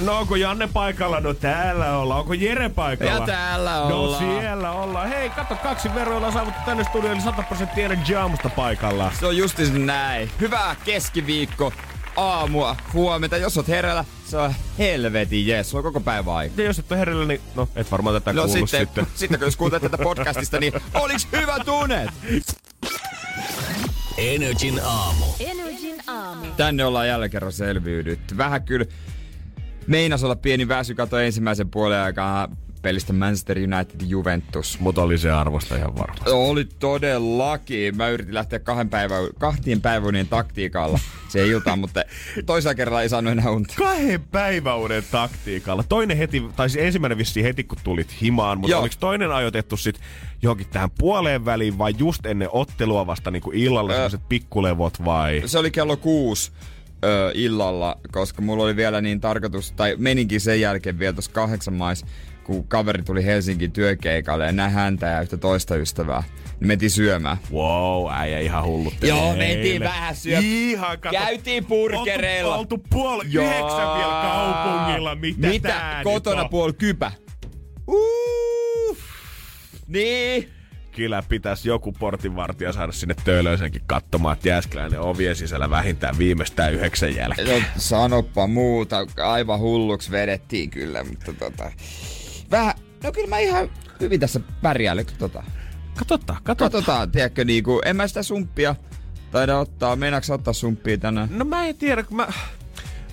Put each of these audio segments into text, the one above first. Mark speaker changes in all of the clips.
Speaker 1: No onko Janne paikalla? No täällä ollaan. Onko Jere paikalla?
Speaker 2: Ja täällä ollaan.
Speaker 1: No siellä ollaan. Hei, kato, kaksi veroilla saavuttu tänne studioon, eli 100 prosenttia Energy aamusta paikalla.
Speaker 2: Se on justiis näin. Hyvää keskiviikko aamua, huomenta. Jos oot herällä, se on helvetin jes. Se on koko päivä aika.
Speaker 1: Ja jos et ole hereillä, niin no, et varmaan tätä
Speaker 2: No
Speaker 1: kuullut
Speaker 2: sitten,
Speaker 1: sitten.
Speaker 2: sitten kun jos kuuntelet tätä podcastista, niin oliks hyvä tunne?
Speaker 3: Energin aamu.
Speaker 4: Energin aamu.
Speaker 2: Tänne ollaan jälleen kerran selviydytty. Vähän kyllä meinas olla pieni väsy, kato ensimmäisen puolen aikaa pelistä Manchester United Juventus.
Speaker 1: Mutta oli se arvosta ihan varma.
Speaker 2: Oli todellakin. Mä yritin lähteä kahden päivä, kahtien päiväunien taktiikalla se iltaan, mutta toisella kerralla ei saanut enää unta.
Speaker 1: Kahden päiväuden taktiikalla. Toinen heti, tai siis ensimmäinen vissi heti kun tulit himaan, mutta
Speaker 2: Joo.
Speaker 1: oliko toinen ajoitettu sit johonkin tähän puoleen väliin vai just ennen ottelua vasta niin kuin illalla
Speaker 2: Ö.
Speaker 1: sellaiset pikkulevot vai?
Speaker 2: Se oli kello kuusi ö, illalla, koska mulla oli vielä niin tarkoitus, tai meninkin sen jälkeen vielä tuossa kahdeksan mais, kun kaveri tuli Helsingin työkeikalle ja näin häntä ja yhtä toista ystävää. Niin mentiin syömään.
Speaker 1: Wow, äijä ihan hullut.
Speaker 2: Joo, mentiin vähän syö-
Speaker 1: Ihan, kato.
Speaker 2: Käytiin burgereilla.
Speaker 1: Oltu, oltu puoli
Speaker 2: Joo.
Speaker 1: yhdeksän vielä kaupungilla. Mitä,
Speaker 2: Mitä?
Speaker 1: tää
Speaker 2: Kotona
Speaker 1: nyt on?
Speaker 2: puoli kypä. Uff. Niin.
Speaker 1: Kyllä pitäisi joku portinvartija saada sinne töölöisenkin katsomaan, että Jääskeläinen ovien sisällä vähintään viimeistään yhdeksän jälkeen.
Speaker 2: No, sanoppa muuta. Aivan hulluksi vedettiin kyllä, mutta tota... Vähän... No kyllä mä ihan hyvin tässä pärjäilen, tota...
Speaker 1: Katsotaan, katsotaan.
Speaker 2: Katsotaan, tiedätkö, niinku, en mä sitä sumppia taida ottaa. Meinaaks ottaa sumppia tänään?
Speaker 1: No mä en tiedä, kun mä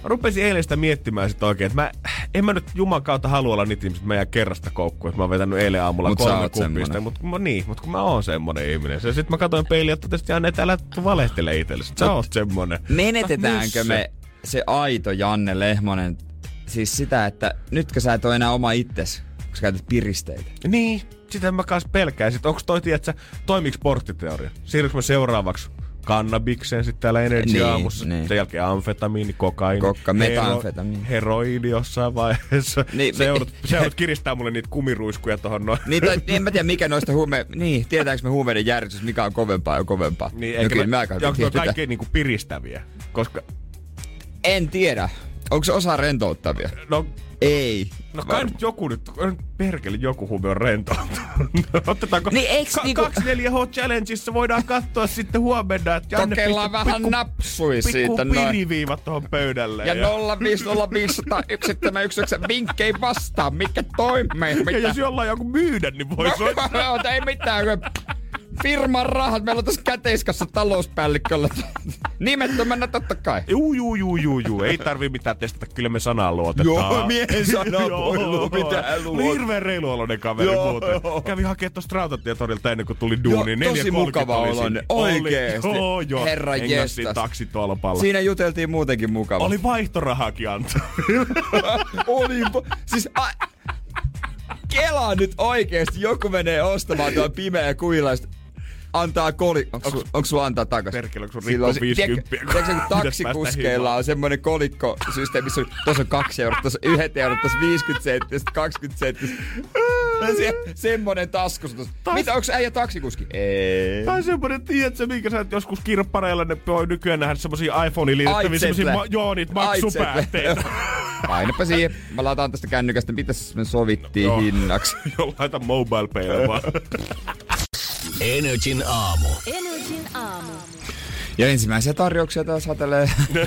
Speaker 1: rupesin eilen sitä miettimään sit oikein, että mä, en mä nyt Juman kautta halua olla niitä ihmiset, että mä jään kerrasta koukkuun, että mä oon vetänyt eilen aamulla
Speaker 2: Mut
Speaker 1: kolme kuppista. Mutta kun mä, niin, mut kun mä oon semmonen ihminen. Ja sit mä katsoin peiliä, että totesin, että Janne, et älä valehtele itsellesi. Sä oot semmonen.
Speaker 2: Menetetäänkö me se aito Janne Lehmonen? Siis sitä, että nytkö sä et ole enää oma itses, kun sä käytät piristeitä.
Speaker 1: Niin, sitä mä kans pelkään. Sitten onko toi, tiedätkö, toimiks porttiteoria? Siirryks me seuraavaksi kannabikseen sitten täällä Energy
Speaker 2: Niin,
Speaker 1: aamussa.
Speaker 2: niin.
Speaker 1: Sen jälkeen amfetamiini, kokaini,
Speaker 2: Kokka, metamfetamiini.
Speaker 1: hero, heroidi jossain vaiheessa.
Speaker 2: Niin,
Speaker 1: se,
Speaker 2: me-
Speaker 1: joudut, se joudut kiristää mulle niitä kumiruiskuja tohon noin.
Speaker 2: Niin, tai, en mä tiedä mikä noista huume... Niin, tietääkö me huumeiden järjestys, mikä on kovempaa ja kovempaa.
Speaker 1: Niin,
Speaker 2: no, kyllä
Speaker 1: mä,
Speaker 2: me aika
Speaker 1: onko toi
Speaker 2: tiedetään.
Speaker 1: kaikkein niinku piristäviä? Koska,
Speaker 2: En tiedä. Onko se osa rentouttavia?
Speaker 1: no,
Speaker 2: Ei.
Speaker 1: no kai nyt joku nyt, perkele joku huume on rentoutunut. Otetaanko
Speaker 2: Niin, eiks
Speaker 1: ka-
Speaker 2: niinku-
Speaker 1: 24 H Challengeissa voidaan katsoa sitten huomenna, että Janne
Speaker 2: Kokeillaan
Speaker 1: pisti
Speaker 2: vähän
Speaker 1: pikku-
Speaker 2: napsui
Speaker 1: pikku
Speaker 2: siitä noin.
Speaker 1: piriviivat tuohon pöydälle.
Speaker 2: Ja 050501719 vinkkei vastaan, mikä toimii.
Speaker 1: ja
Speaker 2: Mitä?
Speaker 1: jos jollain joku myydä, niin voi soittaa.
Speaker 2: No, ei mitään. Firman rahat, meillä on tässä käteiskassa talouspäälliköllä. Nimettömänä totta kai.
Speaker 1: Juu, juu, juu, juu, juu. Ei tarvii mitään testata, kyllä me sanaan luotetaan.
Speaker 2: Joo, miehen sanaan
Speaker 1: Joo.
Speaker 2: voi mitään
Speaker 1: Oli
Speaker 2: luottaa.
Speaker 1: hirveän reiluoloinen kaveri
Speaker 2: Joo,
Speaker 1: muuten.
Speaker 2: joo.
Speaker 1: Kävi hakemaan tuosta rautatietorilta ennen kuin tuli duuni.
Speaker 2: Joo, tosi
Speaker 1: 4.30
Speaker 2: mukava
Speaker 1: oli
Speaker 2: oloinen. Oikeesti.
Speaker 1: Joo, joo. Siinä
Speaker 2: jestas.
Speaker 1: taksitolpalla.
Speaker 2: Siinä juteltiin muutenkin mukava.
Speaker 1: Oli vaihtorahakin antaa.
Speaker 2: Oli. Siis a- Kelaa nyt oikeesti, joku menee ostamaan tuon pimeä kuilaista. Antaa koli... Su, onks sulla antaa takas?
Speaker 1: Perkele, onks sun
Speaker 2: Silloin
Speaker 1: rikko
Speaker 2: se-
Speaker 1: 50,
Speaker 2: tiedätkö- kun taksikuskeilla on semmonen kolikkosysteemi, missä on, tuossa on kaksi euroa, tuossa yhdet eurot, tuossa 50 senttiä, sitten 20 senttiä. Se, semmonen taskus. tuossa. Mitä, onks äijä taksikuski? Ei.
Speaker 1: Tai semmonen, tiedätkö, minkä sä et joskus kirppareilla ne voi nykyään nähdä semmosia iPhoneiin liitettäviä semmosia,
Speaker 2: Zetle.
Speaker 1: ma- joo, niitä
Speaker 2: Ai,
Speaker 1: maksupäätteitä.
Speaker 2: Painapa siihen. Mä lataan tästä kännykästä, mitäs me sovittiin
Speaker 1: Joo.
Speaker 2: hinnaksi.
Speaker 1: Joo, laita mobile vaan.
Speaker 3: Energin aamu.
Speaker 4: Energin aamu.
Speaker 2: Ja ensimmäisiä tarjouksia taas satelee 050501719,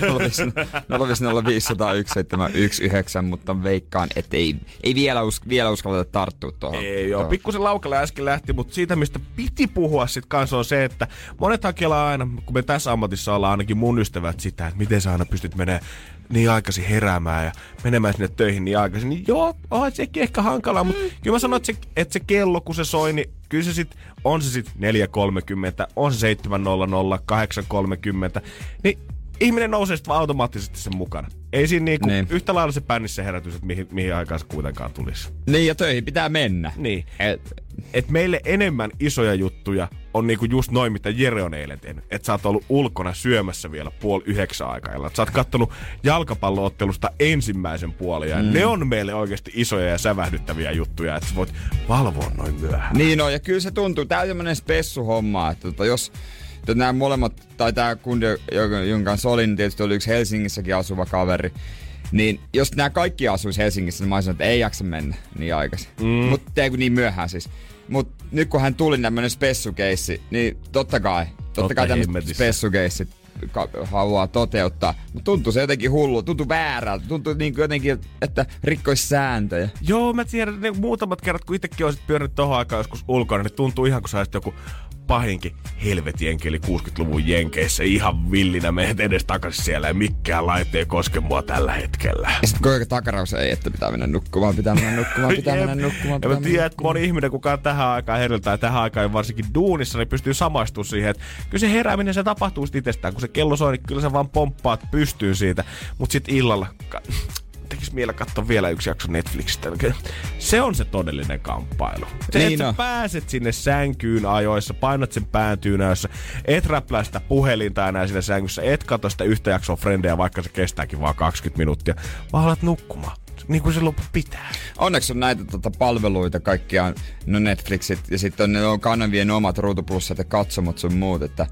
Speaker 2: mutta veikkaan, että ei, ei vielä, us, vielä uskalleta tarttua tuohon.
Speaker 1: Ei joo, pikkusen laukalle äsken lähti, mutta siitä mistä piti puhua sit kanssa on se, että monet hakelaa aina, kun me tässä ammatissa ollaan ainakin mun ystävät sitä, että miten sä aina pystyt menemään niin aikaisin heräämään ja menemään sinne töihin niin aikaisin, niin joo, on sekin ehkä hankalaa, mutta kyllä mä sanon, että se, että se kello kun se soi, niin kyllä se sit, on se sit 4.30, on se 7.00, 8.30, niin ihminen nousee sitten automaattisesti sen mukana. Ei siinä niinku
Speaker 2: Niin.
Speaker 1: yhtä lailla se pännissä herätys, että mihin, mihin aikaan se kuitenkaan tulisi.
Speaker 2: Niin, ja töihin pitää mennä.
Speaker 1: Niin.
Speaker 2: Et,
Speaker 1: et meille enemmän isoja juttuja on niinku just noin, mitä Jere on eilen tehnyt. Että sä oot ollut ulkona syömässä vielä puoli yhdeksän aikaa. Sä oot kattonut jalkapalloottelusta ensimmäisen puolia. Mm. Ne on meille oikeasti isoja ja sävähdyttäviä juttuja, että sä voit valvoa noin myöhään.
Speaker 2: Niin on, ja kyllä se tuntuu. Tää on semmonen spessuhomma, että tota, jos että nämä molemmat, tai tämä kundi, jonka- jonka kanssa olin, tietysti oli yksi Helsingissäkin asuva kaveri, niin jos nämä kaikki asuisi Helsingissä, niin mä olisin, että ei jaksa mennä niin aikaisin. Mm. Mutta ei kun niin myöhään siis. Mutta nyt kun hän tuli tämmönen spessukeissi, niin totta kai, totta,
Speaker 1: Totta
Speaker 2: kai tämmöiset spessukeissit ka- haluaa toteuttaa. Mutta tuntuu se jotenkin hullu, tuntuu väärältä, tuntuu niin kuin jotenkin, että rikkoisi sääntöjä.
Speaker 1: Joo, mä tiedän, ne muutamat kerrat, kun itsekin olisit pyörinyt tohon aikaan joskus ulkona, niin tuntuu ihan kuin sä joku pahinkin helvetienkeli 60-luvun jenkeissä ihan villinä menet edes takaisin siellä ja mikkään laite ei koske mua tällä hetkellä.
Speaker 2: Ja sitten koko takaraus ei, että pitää mennä nukkumaan, pitää mennä nukkumaan, pitää mennä nukkumaan.
Speaker 1: Ja
Speaker 2: Pitää
Speaker 1: mä
Speaker 2: mennä
Speaker 1: tiedän, että moni ihminen, kuka on tähän aikaan herriltä ja tähän aikaan varsinkin duunissa, niin pystyy samaistumaan siihen, että kyllä se herääminen se tapahtuu itsestään. Kun se kello soi, niin kyllä sä vaan pomppaat pystyyn siitä. Mutta sitten illalla ka- tekis mieli katsoa vielä yksi jakso Netflixistä. Se on se todellinen kamppailu. Se,
Speaker 2: Niin
Speaker 1: että sä
Speaker 2: on.
Speaker 1: pääset sinne sänkyyn ajoissa, painat sen pään tyynäössä, et räplää sitä puhelinta enää siinä sängyssä, et katso sitä yhtä jaksoa Frendejä, vaikka se kestääkin vaan 20 minuuttia, vaan alat nukkumaan. Niin kuin se loppu pitää.
Speaker 2: Onneksi on näitä tota, palveluita, kaikkia on no Netflixit ja sitten on, ne on kanavien omat ruutuplussat ja katsomot sun muut, että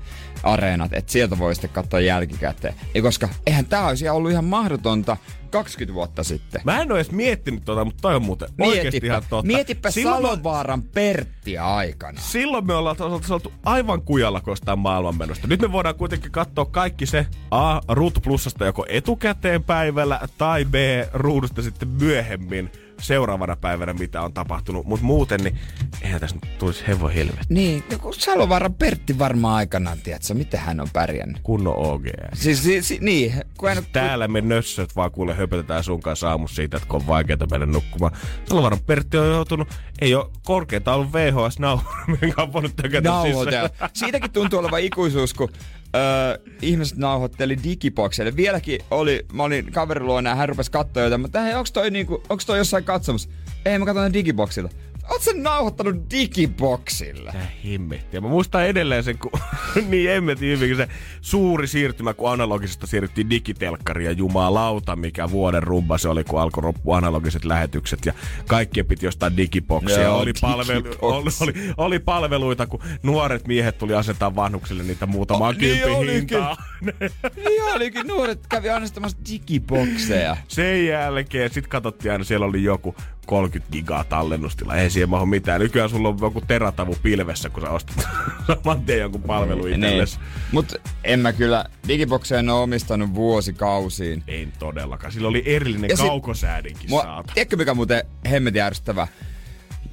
Speaker 2: areenat, että sieltä voi sitten katsoa jälkikäteen. Ja koska eihän tää olisi ollut ihan mahdotonta 20 vuotta sitten.
Speaker 1: Mä en ole edes miettinyt tota, mutta toi on muuten oikeesti ihan totta.
Speaker 2: mietipä
Speaker 1: Silloin me-
Speaker 2: Salovaaran Perttiä aikana.
Speaker 1: Silloin me ollaan oltu oltu aivan kujalla kostaan maailmanmenosta. Nyt me voidaan kuitenkin katsoa kaikki se A. Ruutu Plusasta joko etukäteen päivällä tai B. Ruudusta sitten myöhemmin seuraavana päivänä, mitä on tapahtunut. Mutta muuten, niin eihän tässä nyt tulisi hevon helvetti.
Speaker 2: Niin, no kun Salovaaran Pertti varmaan aikanaan, tiedätkö, miten hän on pärjännyt.
Speaker 1: Kunnon OGS.
Speaker 2: Siis, siis, si, niin, kun hän,
Speaker 1: Täällä me nössöt vaan kuule höpötetään sun kanssa aamussa siitä, että kun on vaikeaa mennä nukkumaan. Salovaran Pertti on joutunut, ei ole korkeinta ollut VHS nauhuri, minkä on voinut tökätä.
Speaker 2: Siitäkin tuntuu olevan ikuisuus, kun öö, ihmiset nauhoitteli digiboxeille. Vieläkin oli, mä olin kaverin luona ja hän rupesi katsoa jotain, mutta hei, onks toi, niinku, onks toi jossain katsomassa? Ei, mä katson digiboxilla. Oot sä nauhoittanut digiboxilla?
Speaker 1: Tää hemmetti. Ja mä muistan edelleen sen, kun niin hemmetin hyvin, kun se suuri siirtymä, kun analogisesta siirryttiin digitelkkariin ja jumalauta, mikä vuoden rumba se oli, kun alkoi loppua analogiset lähetykset ja kaikkien piti jostain digiboksia.
Speaker 2: Joo,
Speaker 1: oli, palvelu, oli, oli, oli, palveluita, kun nuoret miehet tuli asentaa vanhuksille niitä muutamaa
Speaker 2: Oh,
Speaker 1: oh,
Speaker 2: niin
Speaker 1: hintaa.
Speaker 2: Niin olikin, nuoret kävi annestamassa digibokseja.
Speaker 1: Sen jälkeen sit katsottiin aina, siellä oli joku 30 gigaa tallennustila. Ei siihen mahu mitään. Nykyään sulla on joku teratavu pilvessä, kun sä ostat saman tien jonkun palvelu
Speaker 2: Niin.
Speaker 1: itsellesi.
Speaker 2: Mut en mä kyllä digibokseja en oo omistanut vuosikausiin.
Speaker 1: Ei todellakaan. Sillä oli erillinen
Speaker 2: Ja
Speaker 1: kaukosäädinkin
Speaker 2: Mua,
Speaker 1: saata.
Speaker 2: tiedätkö mikä muuten hemmetin ärsyttävä?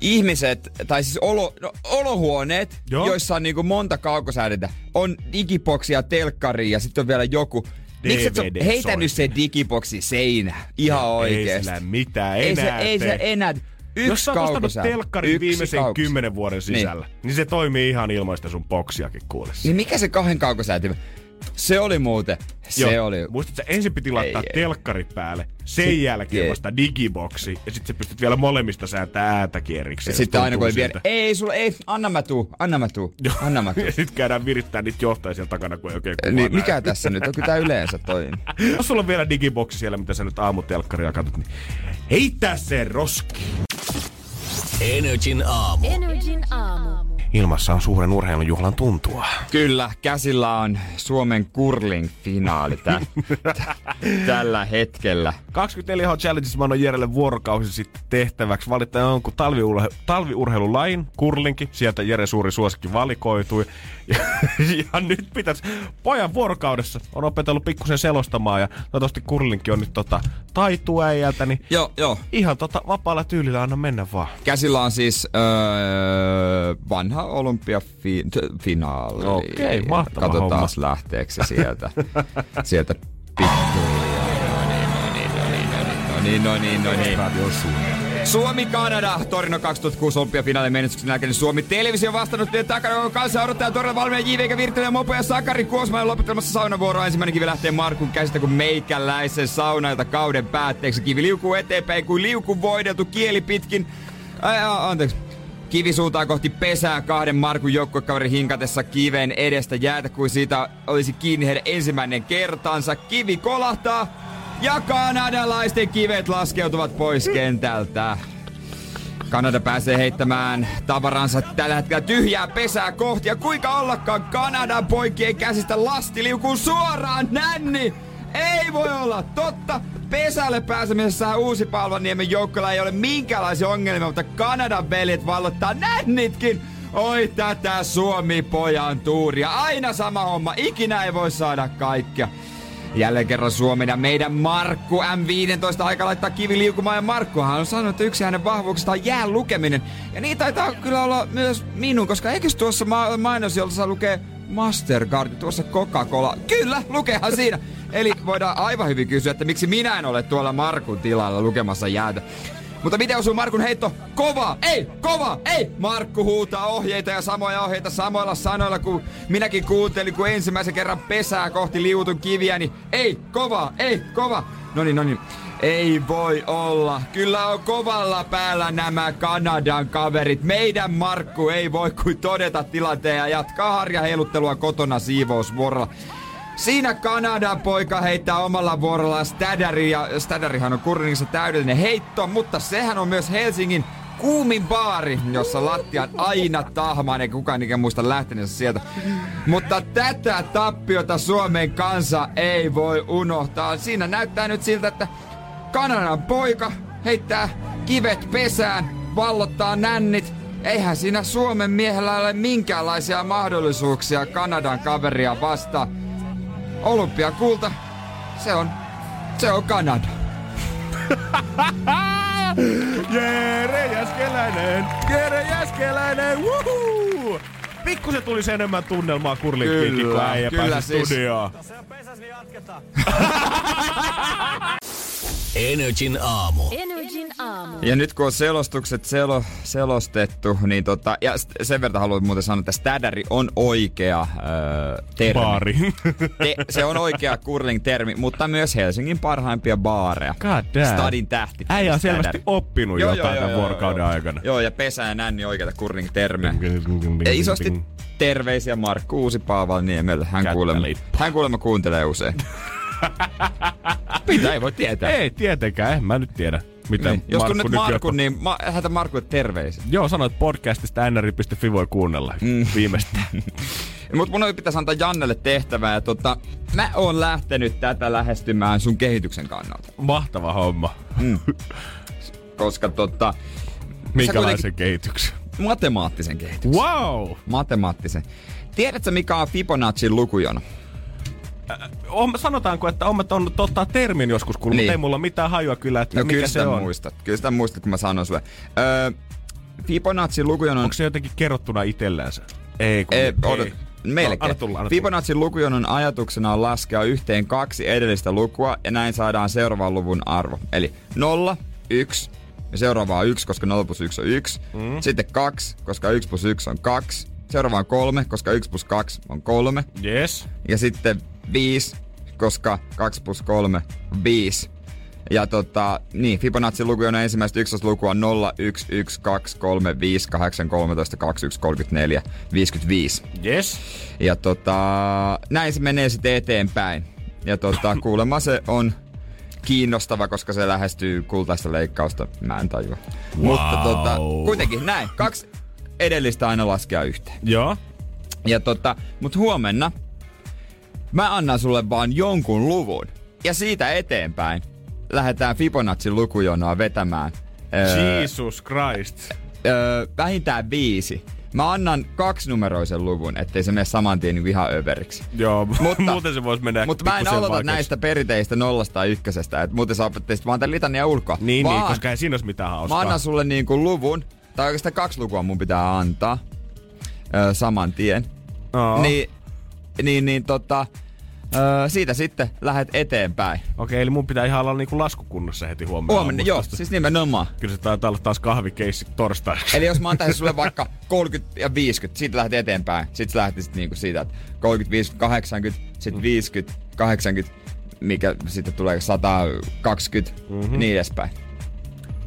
Speaker 2: Ihmiset, tai siis olo, no, olohuoneet.
Speaker 1: Joo.
Speaker 2: joissa on niinku monta kaukosäädintä, on digiboksia, telkkari ja sitten on vielä joku. Miksi et sä heitänyt se digiboksi seinä? Ihan
Speaker 1: Ei
Speaker 2: oikeesti.
Speaker 1: sillä mitään
Speaker 2: ei, se,
Speaker 1: enää
Speaker 2: ei se enää. Yksi
Speaker 1: Jos sä oot telkkarin viimeisen
Speaker 2: kaukosäädin.
Speaker 1: kymmenen vuoden sisällä, niin. niin se toimii ihan ilmaista sun boksiakin kuulessa.
Speaker 2: Niin mikä se kahden kaukosäätin? Se oli muuten. Se oli.
Speaker 1: Muistatko, ensin piti laittaa
Speaker 2: Ei, ei.
Speaker 1: telkkari päälle, sen
Speaker 2: Sit-
Speaker 1: jälkeen
Speaker 2: ei.
Speaker 1: vasta digiboksi, ja sitten sä pystyt vielä molemmista sääntää ääntäkin erikseen.
Speaker 2: Ja sitten aina kun vielä, ei sulla, ei, anna mä tuu, anna mä tuu, anna mä tuu.
Speaker 1: ja sitten käydään virittää niitä johtajia siellä takana, kun ei oikein kukaan
Speaker 2: Niin, mikä tässä nyt on? Kyllä yleensä toimii.
Speaker 1: Jos sulla on vielä digiboksi siellä, mitä sä nyt aamutelkkaria katsot, niin heittää se roski.
Speaker 3: Energin aamu.
Speaker 4: Energin aamu.
Speaker 1: Ilmassa on suuren urheilujuhlan tuntua.
Speaker 2: Kyllä, käsillä on Suomen curling-finaali tä, tä, tällä hetkellä.
Speaker 1: 24H Challenges mä annoin Jerelle vuorokausi sitten tehtäväksi. Valittaa jonkun talviurhe- talviurheilulain, kurlinki. Sieltä Jere suuri suosikki valikoitui. Ja, ja nyt pitäisi pojan vuorokaudessa on opetellut pikkusen selostamaan ja toivottavasti kurlinki on nyt tota taituäijältä, niin
Speaker 2: Joo, joo.
Speaker 1: ihan tota vapaalla tyylillä anna mennä vaan.
Speaker 2: Käsillä on siis öö, vanha olympiafinaali.
Speaker 1: Okei, mahtava
Speaker 2: Katsotaan
Speaker 1: homma.
Speaker 2: lähteekö se sieltä. sieltä pikkuhiljaa. No niin, no niin, no niin, no niin, no niin. Suomi-Kanada, Torino 2006 olympiafinaalin menestyksen jälkeen Suomi Televisio vastannut työn takana, kun kanssa odottaa todella valmiina JVK Virtanen, Mopo ja Sakari Kuosmanen lopettelemassa saunavuoroa. Ensimmäinen kivi lähtee Markun käsistä, kun meikäläisen saunailta kauden päätteeksi. Kivi liukuu eteenpäin kuin liuku voideltu kieli pitkin. Ai, anteeksi. Kivi suuntaa kohti pesää kahden Markun joukkuekaverin hinkatessa kiveen edestä jäätä, kuin siitä olisi kiinni heidän ensimmäinen kertansa. Kivi kolahtaa ja kanadalaisten kivet laskeutuvat pois kentältä. Kanada pääsee heittämään tavaransa tällä hetkellä tyhjää pesää kohti. Ja kuinka ollakaan Kanadan poikien käsistä lasti liukuu suoraan nänni. Ei voi olla totta. Pesälle pääsemisessä uusi Palvaniemen joukkoilla ei ole minkäänlaisia ongelmia, mutta Kanadan veljet vallottaa nännitkin. Oi tätä Suomi-pojan tuuria. Aina sama homma. Ikinä ei voi saada kaikkea. Jälleen kerran Suomen ja meidän Markku M15 aika laittaa kivi liukumaan ja Markkuhan on sanonut, että yksi hänen vahvuuksista on jään lukeminen. Ja niitä taitaa kyllä olla myös minun, koska eikö tuossa ma- mainos, jolta lukee Mastercard, tuossa Coca-Cola. Kyllä, lukehan siinä. Eli voidaan aivan hyvin kysyä, että miksi minä en ole tuolla Markun tilalla lukemassa jäätä. Mutta miten osuu Markun heitto? Kova! Ei! Kova! Ei! Markku huutaa ohjeita ja samoja ohjeita samoilla sanoilla kuin minäkin kuuntelin, kun ensimmäisen kerran pesää kohti liutun kiviä, niin ei! Kova! Ei! Kova! No niin, no niin. Ei voi olla. Kyllä on kovalla päällä nämä Kanadan kaverit. Meidän Markku ei voi kuin todeta tilanteen ja jatkaa harja heiluttelua kotona siivousvuorolla. Siinä Kanadan poika heittää omalla vuorollaan Stadari ja Stadarihan on Kurlingissa täydellinen heitto, mutta sehän on myös Helsingin kuumin baari, jossa lattia on aina tahmaan, eikä kukaan ikään muista lähteneensä sieltä. Mutta tätä tappiota Suomen kansa ei voi unohtaa. Siinä näyttää nyt siltä, että Kanadan poika heittää kivet pesään, vallottaa nännit. Eihän siinä Suomen miehellä ole minkäänlaisia mahdollisuuksia Kanadan kaveria vastaan. Olympiakulta, se on, se on Kanada.
Speaker 1: Jere Jäskeläinen! Jere Jäskeläinen! Woohoo! Pikkusen tulisi enemmän tunnelmaa kurlinkiinkin, kun
Speaker 2: Kyllä,
Speaker 1: äijä
Speaker 2: kyllä
Speaker 1: pääsi
Speaker 2: siis.
Speaker 1: studioon.
Speaker 3: Energin aamu.
Speaker 4: Energin aamu.
Speaker 2: Ja nyt kun on selostukset selo, selostettu, niin tota, ja sen verran haluan muuten sanoa, että Stadari on oikea öö, termi.
Speaker 1: Baari.
Speaker 2: Te, se on oikea curling-termi, mutta myös Helsingin parhaimpia baareja.
Speaker 1: God damn.
Speaker 2: Stadin tähti.
Speaker 1: Äijä on
Speaker 2: Stadari.
Speaker 1: selvästi oppinut jotain tämän vuorokauden aikana.
Speaker 2: Joo, ja pesä ja nänni oikeita curling-termejä. Isosti terveisiä Markku Uusi Paavaniemelle. Hän kuulemma, hän kuulemma kuuntelee usein. Mitä ei voi tietää.
Speaker 1: Ei tietenkään, en mä nyt tiedä. Mitä
Speaker 2: Niin. Jos
Speaker 1: nykyään-
Speaker 2: Markku, niin ma, lähetä Markulle terveisiä.
Speaker 1: Joo, sanoit podcastista nri.fi voi kuunnella mm. viimeistään.
Speaker 2: Mutta mun pitäisi antaa Jannelle tehtävää. Ja tota, mä oon lähtenyt tätä lähestymään sun kehityksen kannalta.
Speaker 1: Mahtava homma.
Speaker 2: Koska tota,
Speaker 1: Minkälaisen kehityksen?
Speaker 2: matemaattisen kehityksen.
Speaker 1: Wow!
Speaker 2: Matemaattisen. Tiedätkö mikä on Fibonacin lukujono?
Speaker 1: On, sanotaanko, että on, on totta termin joskus kuullut,
Speaker 2: Niin.
Speaker 1: mutta ei mulla ole mitään hajua kyllä, että
Speaker 2: No
Speaker 1: mikä
Speaker 2: kyllä
Speaker 1: se on.
Speaker 2: muistat. Kyllä sitä muistat, kun mä sanon sulle. Öö, Fibonacin lukujonon...
Speaker 1: Onko se jotenkin kerrottuna itsellänsä? Ei, kun
Speaker 2: Ei, odot,
Speaker 1: ei.
Speaker 2: melkein.
Speaker 1: No, anna tulla, anna tulla.
Speaker 2: Fibonacin lukujonon ajatuksena on laskea yhteen kaksi edellistä lukua ja näin saadaan seuraavan luvun arvo. Eli 0, 1 ja seuraava on 1, koska 0 plus 1 on 1. Mm. Sitten 2, koska 1 plus 1 on 2. Seuraava on 3, koska 1 plus 2 on 3.
Speaker 1: Yes.
Speaker 2: Ja sitten 5, koska 2 plus 3 on 5. Ja tota, niin, Fibonacci luku on ensimmäistä ykköslukua on 0, 1, 1, 2, 3, 5, 8, 13, 21, 34, 55.
Speaker 1: Yes.
Speaker 2: Ja tota, näin se menee sitten eteenpäin. Ja tota, kuulemma se on kiinnostava, koska se lähestyy kultaista leikkausta. Mä en tajua. Wow. Mutta tota, kuitenkin näin. Kaksi edellistä aina laskea yhteen.
Speaker 1: Joo.
Speaker 2: Ja tota, mut huomenna mä annan sulle vaan jonkun luvun. Ja siitä eteenpäin lähdetään Fibonacin lukujonoa vetämään.
Speaker 1: Jesus Christ.
Speaker 2: öö, vähintään viisi. Mä annan kaksinumeroisen luvun, ettei se mene saman tien niin ihan överiksi.
Speaker 1: Joo,
Speaker 2: Mutta-
Speaker 1: muuten se voisi mennä
Speaker 2: Mutta mä en aloita
Speaker 1: vaikeaksi.
Speaker 2: näistä perinteistä nollasta tai ykkösestä, että muuten sä opettaisit vaan tämän litania ulkoa.
Speaker 1: Niin,
Speaker 2: vaan
Speaker 1: niin, koska ei siinä olisi mitään hauskaa.
Speaker 2: Mä annan sulle niinku luvun, tai oikeastaan kaksi lukua mun pitää antaa öö, saman tien.
Speaker 1: Oo.
Speaker 2: Niin, niin, niin tota, öö, siitä sitten lähdet eteenpäin.
Speaker 1: Okei, eli mun pitää ihan olla niinku laskukunnossa heti huomenna.
Speaker 2: Huomenna, joo, siis nimenomaan.
Speaker 1: Kyllä se taitaa olla taas kahvikeissi torstaiksi.
Speaker 2: Eli jos mä antaisin sulle vaikka 30 ja 50, siitä lähdet eteenpäin. Sitten lähtisit niinku siitä, että 30, 50, 80, sitten 50, 80, mikä sitten tulee 120, mm-hmm. niin edespäin.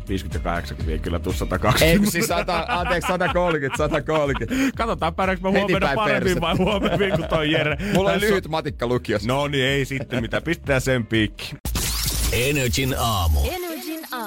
Speaker 1: 50 ja 80, kyllä tuu 120.
Speaker 2: Ei kun siis 100, anteeksi, 130, 130.
Speaker 1: Katsotaan pärjääkö mä huomenna paremmin
Speaker 2: perse.
Speaker 1: vai huomenna kuin toi Jere.
Speaker 2: Mulla on lyhyt matikka lukiossa.
Speaker 1: No niin, ei sitten mitä. Pistetään sen piikki.
Speaker 3: Energin aamu.
Speaker 4: Energin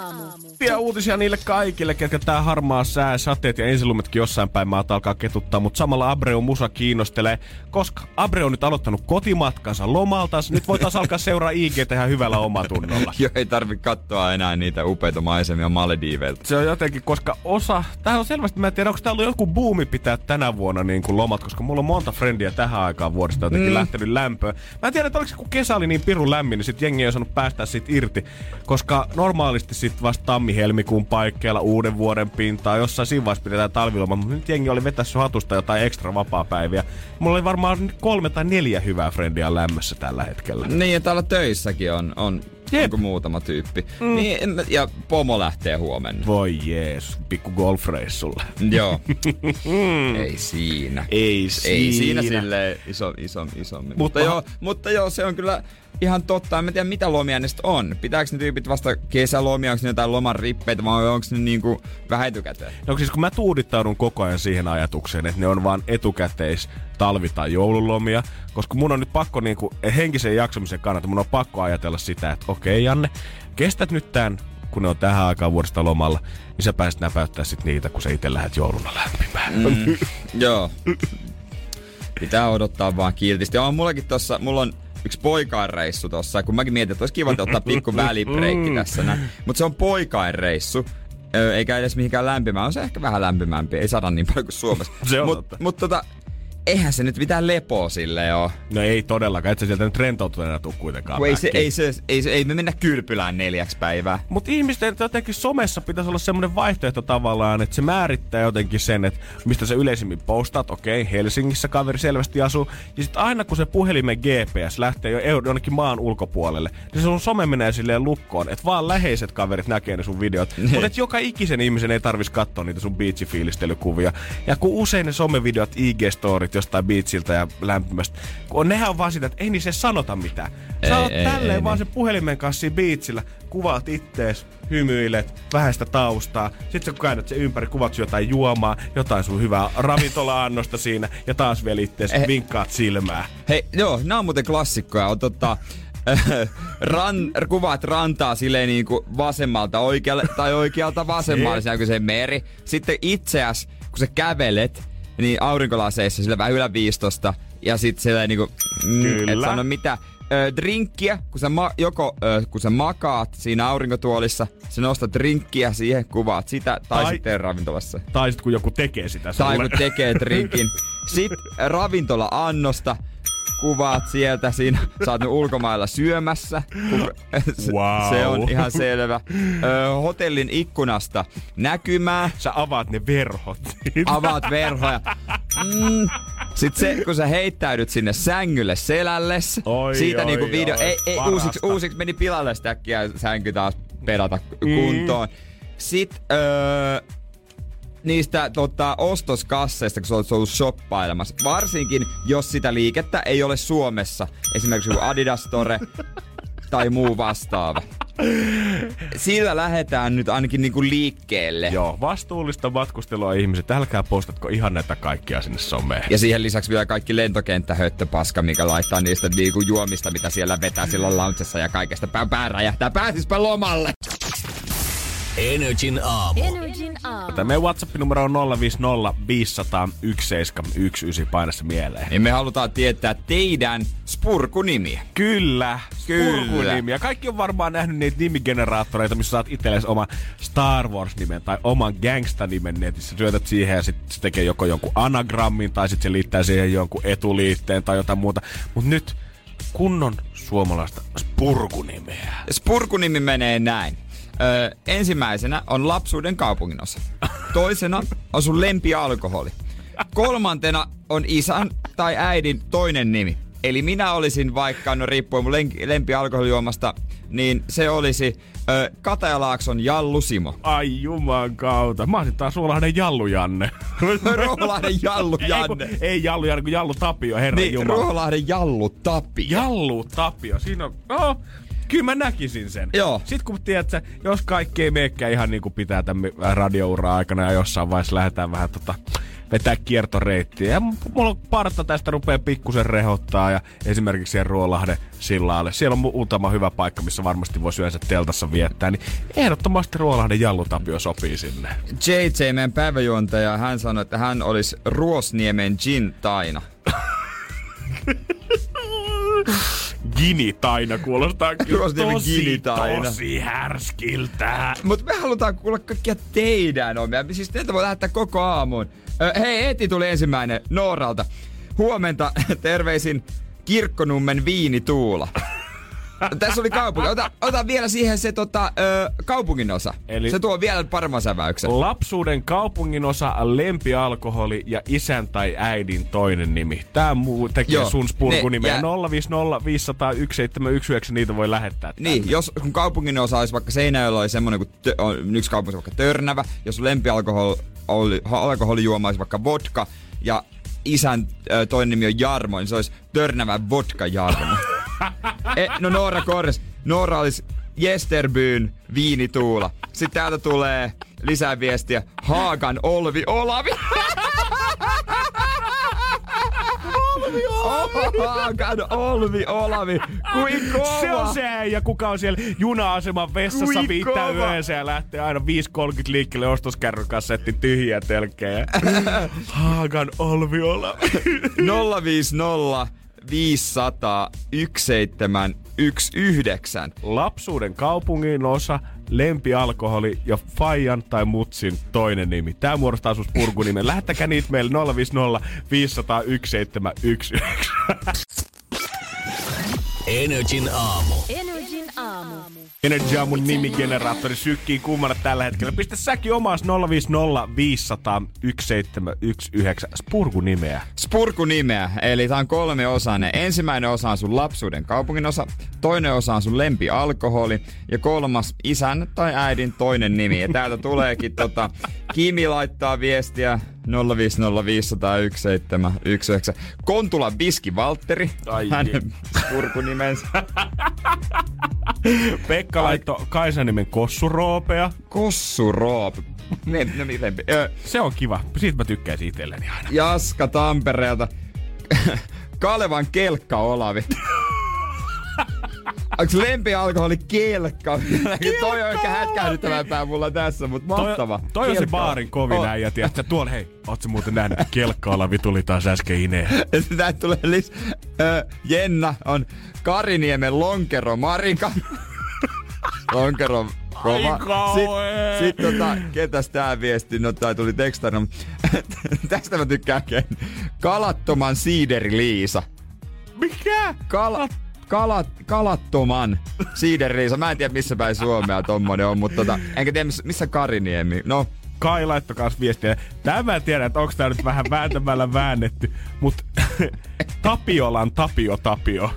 Speaker 4: aamu.
Speaker 1: Hyviä uutisia niille kaikille, ketkä tää harmaa sää, sateet ja ensilumetkin jossain päin maata alkaa ketuttaa, mutta samalla Abreu musa kiinnostelee, koska Abreu on nyt aloittanut kotimatkansa lomalta. Nyt voitaisiin alkaa seuraa IG ihan hyvällä omatunnolla.
Speaker 2: Joo, ei tarvi katsoa enää niitä upeita maisemia Malediiveilta.
Speaker 1: Se on jotenkin, koska osa, tähän on selvästi, mä en tiedä, onko täällä ollut joku buumi pitää tänä vuonna niin kuin lomat, koska mulla on monta frendiä tähän aikaan vuodesta jotenkin mm. lähtenyt lämpöön. Mä en tiedä, että oliko se, kun kesä oli niin pirun lämmin, niin sit jengi ei osannut päästä siitä irti, koska normaalisti sit vasta tammi-helmikuun paikkeilla uuden vuoden pintaa, jossain siinä vaiheessa pidetään talviloma, mutta nyt jengi oli vetässä hatusta jotain ekstra vapaa-päiviä. Mulla oli varmaan kolme tai neljä hyvää frendiä lämmössä tällä hetkellä.
Speaker 2: Niin, ja täällä töissäkin on, on
Speaker 1: Jep.
Speaker 2: onko muutama tyyppi. Mm. Niin, ja pomo lähtee huomenna.
Speaker 1: Voi jees, pikku golfreissulle.
Speaker 2: Joo. ei siinä.
Speaker 1: Ei
Speaker 2: Ei siinä silleen iso, iso, isommin. Mutta,
Speaker 1: Mutta-
Speaker 2: joo, mutta joo, se on kyllä ihan totta. En mä tiedä, mitä lomia ne on. Pitääkö ne tyypit vasta kesälomia, onko ne jotain loman rippeitä vai onko ne niinku vähän etukäteen?
Speaker 1: No siis kun mä tuudittaudun koko ajan siihen ajatukseen, että ne on vaan etukäteis talvi- tai joululomia, koska mun on nyt pakko niinku, henkisen jaksamisen kannalta, mun on pakko ajatella sitä, että okei Janne, kestät nyt tämän, kun ne on tähän aikaan vuodesta lomalla, niin sä pääset näpäyttää sit niitä, kun sä itse lähdet jouluna lämpimään. Mm.
Speaker 2: Joo. Pitää odottaa vaan kiltisti. On mullakin tossa, mulla on yksi poikainreissu tossa, kun mäkin mietin, että olisi kiva ottaa pikku välibreikki tässä näin. Mutta se on poikainreissu. Ö, eikä edes mihinkään lämpimään. On se ehkä vähän lämpimämpi. Ei saada niin paljon kuin Suomessa.
Speaker 1: Se on
Speaker 2: Mut,
Speaker 1: totta.
Speaker 2: mut tota, eihän se nyt mitään lepoa sille oo.
Speaker 1: No ei todellakaan, et sä sieltä nyt rentoutuneena tuu kuitenkaan
Speaker 2: ei, se, ei, se, ei, se, ei me mennä kylpylään neljäksi päivää.
Speaker 1: Mutta ihmisten jotenkin somessa pitäisi olla semmoinen vaihtoehto tavallaan, että se määrittää jotenkin sen, että mistä sä yleisimmin postaat. Okei, Helsingissä kaveri selvästi asuu. Ja sitten aina kun se puhelimen GPS lähtee jo jonnekin maan ulkopuolelle, niin se sun some menee silleen lukkoon, että vaan läheiset kaverit näkee ne sun videot. Mutta että joka ikisen ihmisen ei tarvitsisi katsoa niitä sun beachifiilistelykuvia. Ja kun usein ne somevideot, IG-storit jostain beachiltä ja lämpimästä, kun nehän on vaan sitä, että ei niissä sanota mitään. Sä
Speaker 2: Ei,
Speaker 1: oot
Speaker 2: ei,
Speaker 1: tälleen
Speaker 2: ei,
Speaker 1: vaan
Speaker 2: niin.
Speaker 1: se puhelimen kanssa siinä beachillä, kuvaat ittees, hymyilet, vähän sitä taustaa. Sitten sä kun käännät sen ympäri, kuvat jotain juomaa, jotain sun hyvää ravintola-annosta siinä, ja taas vielä ittees
Speaker 2: Eh.
Speaker 1: vinkkaat silmää.
Speaker 2: Hei, joo, nämä on muuten klassikkoja. On tota, ran, kuvaat rantaa silleen niin kuin vasemmalta oikealle tai oikealta vasemmalle, siinä se meri. Sitten itseäs, kun sä kävelet, niin aurinkolaseissa sillä vähän ylä 15 ja sitten silleen niinku, mm,
Speaker 1: Kyllä.
Speaker 2: et sano mitä. Ö, drinkkiä, kun sä ma- joko ö, kun sä makaat siinä aurinkotuolissa, sä nostat drinkkiä siihen, kuvaat sitä, tai,
Speaker 1: Tai-
Speaker 2: sitten ravintolassa.
Speaker 1: Tai sitten kun joku tekee sitä
Speaker 2: Tai
Speaker 1: sulle.
Speaker 2: kun tekee drinkin. Sitten ravintola-annosta, kuvaat sieltä siinä, sä oot nyt ulkomailla syömässä. Se,
Speaker 1: Wow.
Speaker 2: se on ihan selvä. Ö, hotellin ikkunasta näkymää,
Speaker 1: Sä avaat ne verhot.
Speaker 2: avaat verhoja. Mm. Sitten se, kun sä heittäydyt sinne sängylle selälles,
Speaker 1: Oi,
Speaker 2: siitä
Speaker 1: oi,
Speaker 2: niinku video,
Speaker 1: oi,
Speaker 2: ei, ei
Speaker 1: parasta.
Speaker 2: uusiksi, uusiksi meni pilalle sitä äkkiä sänky taas pedata kuntoon. Sitten öö, niistä tota, ostoskasseista, kun sä oot ollut shoppailemassa. Varsinkin, jos sitä liikettä ei ole Suomessa. Esimerkiksi joku Adidas Store tai muu vastaava. Sillä lähdetään nyt ainakin niinku liikkeelle.
Speaker 1: Joo, vastuullista matkustelua ihmiset. Älkää postatko ihan näitä kaikkia sinne someen.
Speaker 2: Ja siihen lisäksi vielä kaikki lentokenttähöttöpaska, mikä laittaa niistä niinku juomista, mitä siellä vetää silloin loungeissa ja kaikesta. Pää, pää räjähtää. Pääsispä lomalle!
Speaker 3: Energin aamu.
Speaker 4: Energin aamu.
Speaker 1: Tämä meidän WhatsApp-numero on 050 500 1719 painassa mieleen.
Speaker 2: Niin me halutaan tietää teidän spurkunimiä.
Speaker 1: Kyllä,
Speaker 2: Kyllä.
Speaker 1: Spurkunimi. Ja kaikki on varmaan nähnyt niitä nimigeneraattoreita, missä saat itsellesi oman Star Wars-nimen tai oman gangsta-nimen netissä. Syötät siihen ja sitten se tekee joko jonkun anagrammin tai sitten se liittää siihen jonkun etuliitteen tai jotain muuta. Mutta nyt kunnon suomalaista spurkunimeä.
Speaker 2: Spurkunimi menee näin. Öö, ensimmäisenä on lapsuuden kaupunginosa. Toisena on sun lempialkoholi. Kolmantena on isän tai äidin toinen nimi. Eli minä olisin vaikka, no riippuen mun lempialkoholijuomasta, niin se olisi ö, Katajalaakson Jallu Simo.
Speaker 1: Ai juman kautta. Mä olisin taas Suolahden Jallu Janne.
Speaker 2: Ruoholahden Jallu Janne.
Speaker 1: Ei, kun- ei Jallu Janne, kun Jallu Tapio, herra
Speaker 2: Niin,
Speaker 1: jumala.
Speaker 2: Ruoholahden Jallu Tappi.
Speaker 1: Jallu Tapio, siinä on... Oh, Kyllä mä näkisin sen.
Speaker 2: Joo.
Speaker 1: Sitten kun tiedät, sä, jos kaikki ei meekään ihan niin kuin pitää tämän radiouraa aikana ja jossain vaiheessa lähdetään vähän tota, vetää kiertoreittiä. Ja mulla on parta tästä rupeaa pikkusen rehottaa ja esimerkiksi siellä Ruolahden sillalle. Siellä on muutama hyvä paikka, missä varmasti voisi yleensä teltassa viettää. Niin ehdottomasti Ruolahden jallutapio sopii sinne.
Speaker 2: JJ, meidän päiväjuontaja, hän sanoi, että hän olisi Ruosniemen gin taina.
Speaker 1: Gini taina kuulostaa kyllä tosi,
Speaker 2: Gini-taina.
Speaker 1: tosi härskiltä.
Speaker 2: Mutta me halutaan kuulla kaikkia teidän omia. Siis teiltä voi lähettää koko aamun. Ö, hei, Eti tuli ensimmäinen Nooralta. Huomenta, terveisin Kirkkonummen viinituula. Tässä oli kaupunki. Ota, ota vielä siihen se tota, ö, kaupungin osa.
Speaker 1: Eli-.
Speaker 2: Se tuo vielä paremman säväyksen.
Speaker 1: Lapsuuden kaupunginosa, lempialkoholi ja isän tai äidin toinen nimi. Tää muu tekee
Speaker 2: Joo,
Speaker 1: sun spurkunimeä.
Speaker 2: ne-
Speaker 1: 050 500 1719, niitä voi lähettää. tänne.
Speaker 2: Niin, jos kun kaupungin osa olisi vaikka Seinäjoella oli semmonen kuin tö, on, yksi kaupunki vaikka Törnävä, jos lempialkoholi oli- alkoholijuoma olisi vaikka vodka ja isän ö, toinen nimi on Jarmo, niin se olisi Törnävä vodka Jarmo. e, no Noora Korres, Noora olisi Jesterbyn viinituula. Sitten täältä tulee lisää viestiä. Haagan Olvi Olavi. Olvi Olavi. Haagan Olvi Olavi. Kuin kova.
Speaker 1: Se on se ja kuka on siellä juna-aseman vessassa viittää yönsä ja lähtee aina 5.30 liikkeelle ostoskärryn kanssa setti tyhjiä telkkejä. Haagan Olviola.
Speaker 2: 050 500 1719.
Speaker 1: Lapsuuden kaupungin osa, lempialkoholi ja Fajan tai Mutsin toinen nimi. Tää muodostaa sun purkunimen. Lähettäkää niitä meille 050 500 1719.
Speaker 3: Energin aamu.
Speaker 4: Energin aamu.
Speaker 1: Energy on mun nimigeneraattori sykkii kummana tällä hetkellä. Pistä säkin omas 050 500 1719 spurkunimeä.
Speaker 2: Spurku-nimeä, eli tää on kolme osainen. Ensimmäinen osa on sun lapsuuden kaupungin osa, toinen osa on sun lempialkoholi ja kolmas isän tai äidin toinen nimi. Ja täältä tuleekin tota, Kimi laittaa viestiä 050501719. Kontula Biski Valtteri,
Speaker 1: Ai
Speaker 2: hänen spurkunimensä.
Speaker 1: Pekka laitto Kaisan nimen Kossuroopea.
Speaker 2: Kossu Roop. Ne, ne, miten, ö,
Speaker 1: Se on kiva. Siitä mä tykkäisin itselleni aina.
Speaker 2: Jaska Tampereelta. Kalevan kelkka Olavi. Onks lempialkoholi kelkka? toi on ehkä hätkähdyttävämpää mulla tässä, mutta mahtava.
Speaker 1: Toi, toi on se
Speaker 2: Kelkka.
Speaker 1: baarin kovin
Speaker 2: On.
Speaker 1: äijä, tiedätkö? Tuolla, hei, oot sä muuten nähnyt? Kelkka-Olavi tuli taas äsken ineen.
Speaker 2: Ja Sitä tulee lis... Ö, Jenna on Kariniemen Lonkero Marika. Lonkero kova. Sitten sit, tota, ketäs tää viesti? No tää tuli tekstaina. Tästä mä tykkään. Kalattoman siideri Liisa.
Speaker 1: Mikä?
Speaker 2: Kala, kalat, kalattoman siideriisa. Mä en tiedä missä päin Suomea tommonen on, mutta tota, enkä tiedä missä, missä Kariniemi. No,
Speaker 1: Kai laittoi kans viestiä. Tää mä en tiedä, että onko tää nyt vähän vääntämällä väännetty, mut Tapiolan Tapio Tapio.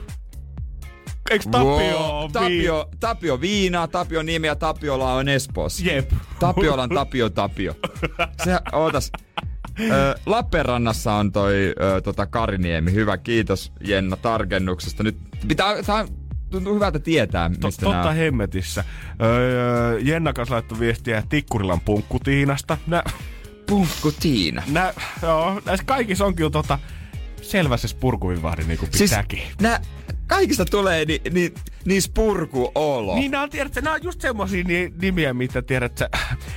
Speaker 1: Eiks Tapio
Speaker 2: wow.
Speaker 1: on vi-
Speaker 2: Tapio, Tapio Viina, Tapio nimi ja Tapiola on Espoossa.
Speaker 1: Jep.
Speaker 2: Tapiolan Tapio Tapio. Se, ootas. Ö, Lappeenrannassa on toi ö, tota Kariniemi. Hyvä, kiitos Jenna tarkennuksesta. Nyt pitää, tää tuntuu hyvältä tietää, mistä
Speaker 1: totta
Speaker 2: nää...
Speaker 1: hemmetissä. Öö, Jenna kanssa laittoi viestiä Tikkurilan punkkutiinasta. Nä,
Speaker 2: Punkku Tiina.
Speaker 1: nä, joo, näissä kaikissa on kyllä tota, selvä se spurkuvivahdi niin kuin pitääkin.
Speaker 2: Siis nää, kaikista tulee ni, ni, niin spurku olo.
Speaker 1: Niin nämä on, tiedätkö, nämä on just semmosia ni- nimiä, mitä tiedät, sä,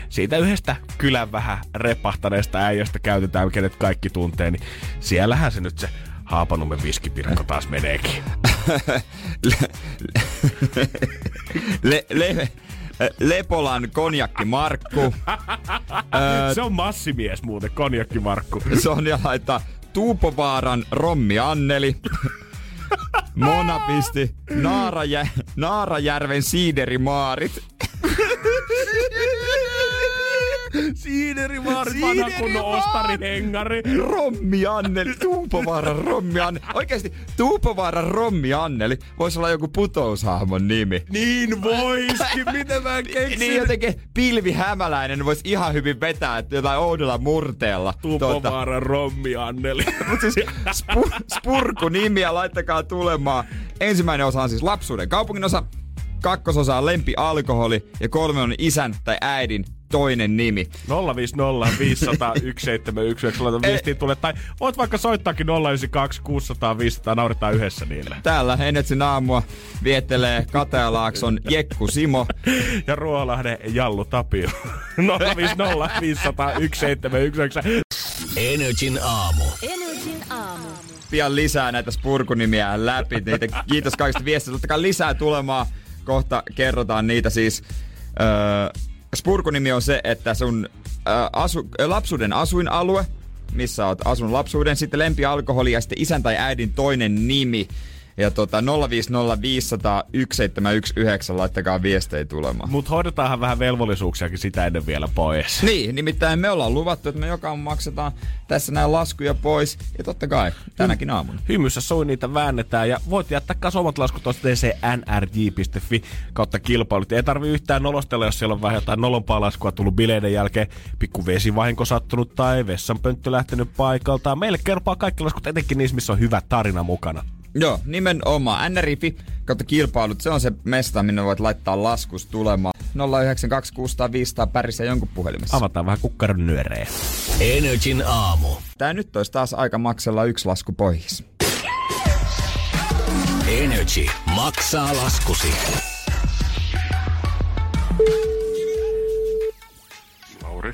Speaker 1: siitä yhdestä kylän vähän repahtaneesta äijästä käytetään, kenet kaikki tuntee, niin siellähän se nyt se Haapanummen viskipirkko taas meneekin.
Speaker 2: Le, le, Lepolan konjakki Markku.
Speaker 1: se on massimies muuten, konjakki Markku.
Speaker 2: Sonja laittaa Tuupovaaran Rommi Anneli. Mona pisti Naarajä, Naarajärven siiderimaarit.
Speaker 1: Siiderimaarit, vanha kunnon ostarihengari.
Speaker 2: Rommi Anneli, Tuupovaaran Rommi Anneli. Oikeesti Tuupovaaran Rommi Anneli voisi olla joku putoushahmon nimi.
Speaker 1: Niin voiskin, miten mä keksin.
Speaker 2: Niin jotenkin Pilvi Hämäläinen voisi ihan hyvin vetää että jotain oudolla murteella.
Speaker 1: Tupovaaran Rommi Anneli.
Speaker 2: Mutta siis spu, spurku nimiä, laittakaa tulemaan. Ensimmäinen osa on siis lapsuuden kaupungin osa. kakkososa on lempi alkoholi ja kolme on isän tai äidin toinen nimi.
Speaker 1: 050 500 1719. Laitan viestiin tulee. Tai voit vaikka soittaakin 092 600 500. Nauretaan yhdessä niille.
Speaker 2: Täällä Enetsin aamua viettelee Katealaakson Jekku Simo.
Speaker 1: Ja Ruolahden Jallu Tapio. 050 500 1719.
Speaker 3: Energin aamu.
Speaker 4: Energin aamu.
Speaker 2: Pian lisää näitä spurkunimiä läpi. Niitä, kiitos kaikista viestistä. Totta kai lisää tulemaan. Kohta kerrotaan niitä siis. Öö, spurkunimi on se, että sun öö, asu, lapsuuden asuinalue, missä oot asunut lapsuuden, sitten lempialkoholi ja sitten isän tai äidin toinen nimi. Ja tota 050501719 laittakaa viestejä tulemaan.
Speaker 1: Mut hoidetaanhan vähän velvollisuuksiakin sitä ennen vielä pois.
Speaker 2: Niin, nimittäin me ollaan luvattu, että me joka maksetaan tässä näin laskuja pois. Ja totta kai, tänäkin aamuna.
Speaker 1: Hymyssä soi niitä väännetään ja voit jättää kanssa omat laskut nrj.fi kautta kilpailut. Ei tarvi yhtään nolostella, jos siellä on vähän jotain nolompaa laskua tullut bileiden jälkeen, pikku vesivahinko sattunut tai vessanpönttö lähtenyt paikaltaan. Meille kerpaa kaikki laskut, etenkin niissä, missä on hyvä tarina mukana.
Speaker 2: Joo, nimenomaan. NRIFI kautta kilpailut, se on se mesta, minne voit laittaa laskus tulemaan. 092600500 pärissä jonkun puhelimessa.
Speaker 1: Avataan vähän kukkaron nyörejä.
Speaker 3: Energin aamu.
Speaker 2: Tää nyt olisi taas aika maksella yksi lasku pois.
Speaker 3: Energy maksaa laskusi.
Speaker 5: Lauri.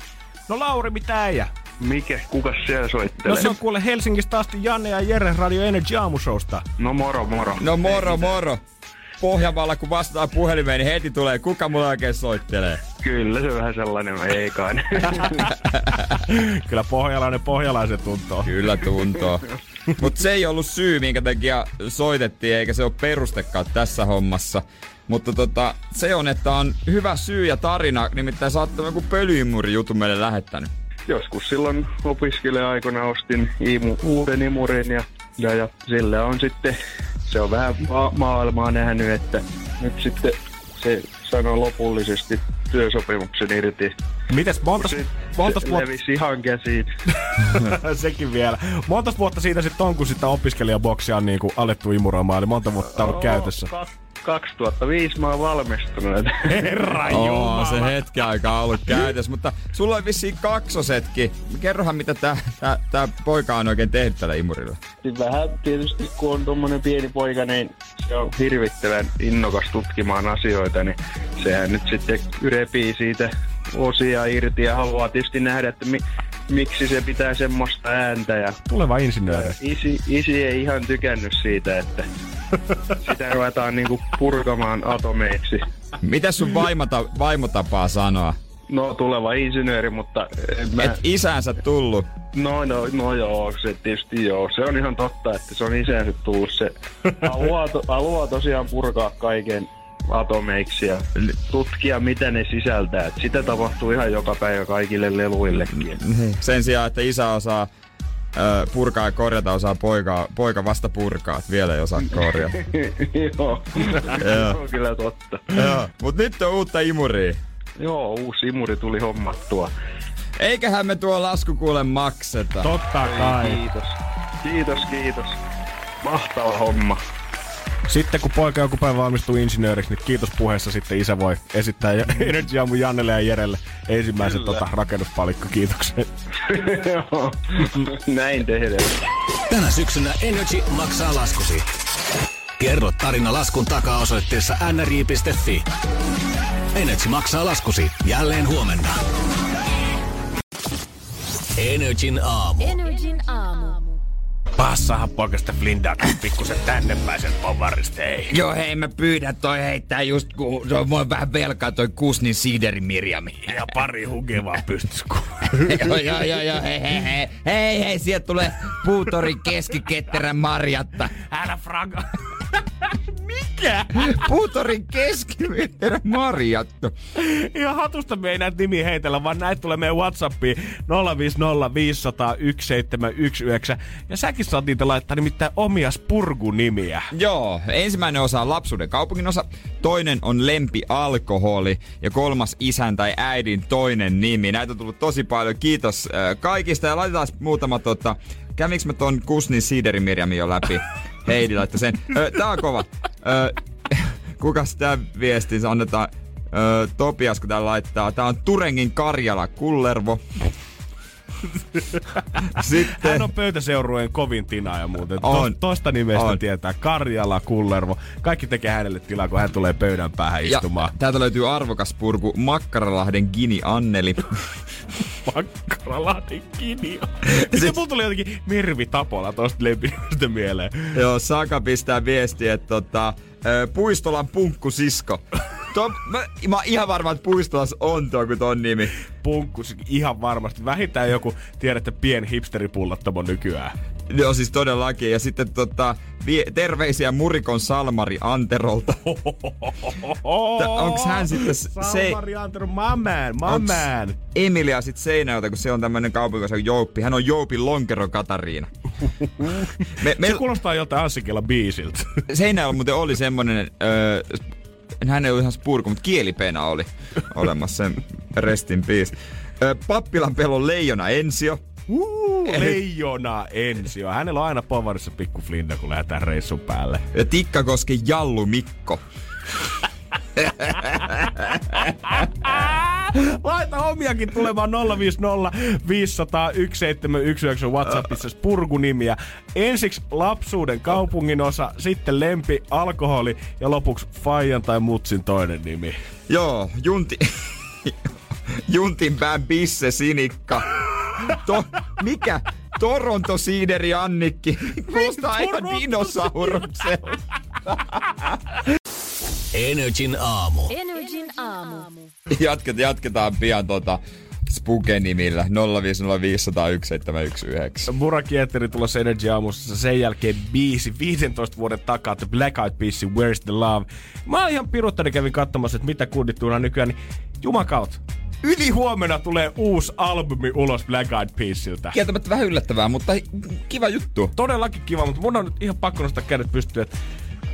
Speaker 1: No Lauri, mitä äijä?
Speaker 5: Mikä? Kuka siellä
Speaker 1: No
Speaker 5: soittelee?
Speaker 1: se on kuule Helsingistä asti Janne ja Jere Radio Energy aamushowsta.
Speaker 5: No moro, moro.
Speaker 2: No moro, moro. Pohjanmaalla kun vastataan puhelimeen, niin heti tulee, kuka mulla oikein soittelee.
Speaker 5: Kyllä se vähän sellainen on, ei kai.
Speaker 1: Kyllä pohjalainen pohjalaisen tuntoo.
Speaker 2: Kyllä tuntoo. Mutta se ei ollut syy, minkä takia soitettiin, eikä se ole perustekaan tässä hommassa. Mutta tota, se on, että on hyvä syy ja tarina, nimittäin sä oot joku pölyimuri jutun meille lähettänyt.
Speaker 5: Joskus silloin opiskelija-aikana ostin imu, uuden imurin ja, ja, ja sillä on sitten, se on vähän ma- maailmaa nähnyt, että nyt sitten se sanoo lopullisesti työsopimuksen irti.
Speaker 1: Mites montas,
Speaker 5: Se,
Speaker 1: montas vuotta,
Speaker 5: levisi ihan käsiin.
Speaker 1: sekin vielä. Montas vuotta siitä sitten on, kun sitä opiskelijaboksia on niinku alettu imuroimaan, eli monta vuotta on ollut käytössä.
Speaker 5: 2005 mä oon valmistunut.
Speaker 1: Herra
Speaker 2: Oo, se hetki aikaa ollut käytössä, mutta sulla on vissiin kaksosetkin. Kerrohan, mitä tää, tää, tää poika on oikein tehnyt tällä imurilla.
Speaker 5: Niin Vähän tietysti, kun on tuommoinen pieni poika, niin se on hirvittävän innokas tutkimaan asioita, niin sehän nyt sitten repii siitä osia irti ja haluaa tietysti nähdä, että mi- miksi se pitää semmoista ääntä. Ja
Speaker 1: Tuleva insinööri.
Speaker 5: isi, isi ei ihan tykännyt siitä, että sitä ruvetaan niinku purkamaan atomeiksi.
Speaker 2: Mitä sun vaimota, vaimo tapaa sanoa?
Speaker 5: No tuleva insinööri, mutta en mä...
Speaker 2: Et isänsä tullut.
Speaker 5: No, no, no joo, se tietysti joo. Se on ihan totta, että se on isänsä tullut. Se haluaa, to, haluaa tosiaan purkaa kaiken atomeiksi ja tutkia, mitä ne sisältää. Sitä tapahtuu ihan joka päivä kaikille leluillekin.
Speaker 2: Sen sijaan, että isä osaa ö, purkaa ja korjata, osaa poika, poika vasta purkaa, että vielä ei osaa korjata.
Speaker 5: joo, se on kyllä totta.
Speaker 2: Joo, mut nyt on uutta imuria.
Speaker 5: Joo, uusi imuri tuli hommattua.
Speaker 2: Eiköhän me tuo lasku kuule makseta.
Speaker 1: Totta kai.
Speaker 5: Kiitos. Kiitos, kiitos. Mahtava homma.
Speaker 1: Sitten kun poika joku päivä valmistuu insinööriksi, niin kiitos puheessa sitten isä voi esittää jo Energy Aamun Jannelle ja Jerelle ensimmäisen
Speaker 5: Kyllä.
Speaker 1: tota, rakennuspalikko kiitoksen.
Speaker 5: Joo, näin tehdään.
Speaker 3: Tänä syksynä Energy maksaa laskusi. Kerro tarina laskun takaa osoitteessa nri.fi. Energy maksaa laskusi jälleen huomenna. Energin aamu.
Speaker 4: Energin aamu.
Speaker 1: Passahan poikasta Flindaa pikkusen tänne päisen povarista, ei.
Speaker 2: Joo, hei, mä pyydän toi heittää just kun se on mua vähän velkaa toi Kusnin siideri Mirjami.
Speaker 1: Ja pari hukevaa pystys
Speaker 2: joo, joo, joo, joo, hei, hei, hei, hei, hei, sieltä tulee puutori keskiketterän Marjatta.
Speaker 1: Älä fraga. Mikä?
Speaker 2: Puutorin keskiketterän Marjatta.
Speaker 1: Ihan hatusta me ei näitä nimiä heitellä, vaan näitä tulee meidän Whatsappiin 050 500 1719. Ja säkin saat niitä laittaa nimittäin omia spurgunimiä.
Speaker 2: Joo, ensimmäinen osa on lapsuuden kaupungin osa, toinen on lempi alkoholi ja kolmas isän tai äidin toinen nimi. Näitä on tullut tosi paljon. Kiitos äh, kaikista ja laitetaan muutama tota, kävinkö mä ton Kusnin Siideri Mirjamin jo läpi? Heidi laittoi sen. Ö, tää on kova. Ö, kukas tää viesti annetaan? Öö, Topias, kun tää laittaa. Tää on Turengin Karjala Kullervo. Sitten...
Speaker 1: Hän on pöytäseurueen kovin tinaaja muuten.
Speaker 2: On.
Speaker 1: To, tosta nimestä
Speaker 2: On.
Speaker 1: tietää. Karjala, Kullervo. Kaikki tekee hänelle tilaa, kun hän tulee pöydän päähän
Speaker 2: Ja
Speaker 1: istumaan.
Speaker 2: täältä löytyy arvokas purku Makkaralahden Gini Anneli.
Speaker 1: Makkaralahden kinio. Sitten mulla tuli jotenkin Mirvi Tapola tosta lempiöstä mieleen.
Speaker 2: Joo, Saka pistää viestiä, että tota, Puistolan punkkusisko. To, mä, mä oon ihan varma, että Puistolas on tuo kuin ton nimi.
Speaker 1: Punkkus ihan varmasti. Vähintään joku, tiedätte, pien hipsteripullattomo nykyään.
Speaker 2: Joo, siis todellakin. Ja sitten tota, vie, terveisiä Murikon Salmari Anterolta. onks hän sitten se-
Speaker 1: Salmari Antero, my man, my
Speaker 2: Onks
Speaker 1: man.
Speaker 2: Emilia sit Seinäjältä, kun se on tämmönen on Jouppi. Hän on Joupin lonkero Katariina. Me, me,
Speaker 1: Se kuulostaa joltain Anssikilla biisiltä.
Speaker 2: Seinäjällä muuten oli semmonen, öö, hän ei ollut ihan spurku, mutta kielipena oli olemassa sen restin peace. Öö, Pappilan pelon leijona Ensio.
Speaker 1: Uh, leijona Ensio. Hänellä on aina povarissa pikku flinda, kun lähdetään reissun päälle.
Speaker 2: Ja Tikkakosken Jallu Mikko.
Speaker 1: Laita omiakin tulemaan 050 500 1719 Whatsappissa spurgunimiä. Ensiksi lapsuuden kaupungin osa, sitten lempi, alkoholi ja lopuksi Fajan tai Mutsin toinen nimi.
Speaker 2: Joo, Junti... Juntinpään Bisse Sinikka. To, mikä? Toronto Siideri Annikki. Kuulostaa ihan dinosaurukselta.
Speaker 3: Energin aamu.
Speaker 4: Energin aamu.
Speaker 2: Jatket, jatketaan pian tota Spuke-nimillä 050501719.
Speaker 1: Mura Kietteri tulossa Energy Aamussa. Sen jälkeen biisi 15 vuoden takaa The Black Eyed Peas, Where's the Love. Mä oon ihan piruttani kävin katsomassa, että mitä kundit nykyään. Niin jumakaut. Yli huomenna tulee uusi albumi ulos Black Eyed Peasiltä.
Speaker 2: Kieltämättä vähän yllättävää, mutta kiva juttu.
Speaker 1: Todellakin kiva, mutta mun on nyt ihan pakko nostaa kädet pystyyn, että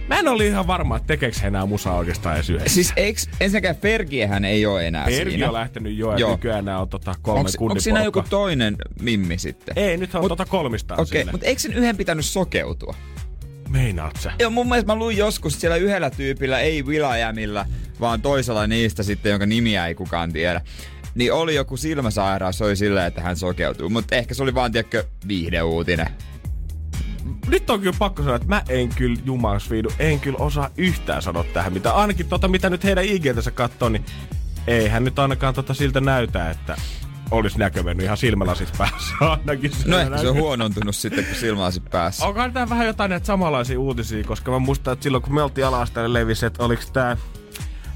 Speaker 1: mä en ole ihan varma, että tekeekö enää musaa oikeastaan edes yhdessä.
Speaker 2: Siis eiks, ensinnäkään Fergiehän ei ole enää
Speaker 1: Perki
Speaker 2: siinä.
Speaker 1: on lähtenyt jo, ja
Speaker 2: Joo.
Speaker 1: nykyään nämä on tota kolme
Speaker 2: Onko
Speaker 1: kundin
Speaker 2: siinä joku toinen mimmi sitten?
Speaker 1: Ei, nyt on
Speaker 2: Mut-
Speaker 1: tota kolmistaan
Speaker 2: Okei,
Speaker 1: okay,
Speaker 2: mutta eikö sen yhden pitänyt sokeutua?
Speaker 1: Meinaat sä?
Speaker 2: Joo, mun mielestä mä luin joskus siellä yhdellä tyypillä, ei Will.i.amilla, vaan toisella niistä sitten, jonka nimiä ei kukaan tiedä. Niin oli joku silmäsairaus, se oli silleen, että hän sokeutuu. Mutta ehkä se oli vaan, tiedätkö, viihdeuutinen.
Speaker 1: Nyt on kyllä pakko sanoa, että mä en kyllä jumausviidu, en kyllä osaa yhtään sanoa tähän, mitä ainakin tota, mitä nyt heidän IG-tänsä katsoo, niin eihän nyt ainakaan tota siltä näytä, että olisi näkövennyt ihan silmälasit päässä ainakin.
Speaker 2: No ehkä se on huonontunut sitten, kun silmälasit päässä.
Speaker 1: Onkohan tää vähän jotain näitä samanlaisia uutisia, koska mä muistan, että silloin kun me oltiin ala levisi, että oliko tää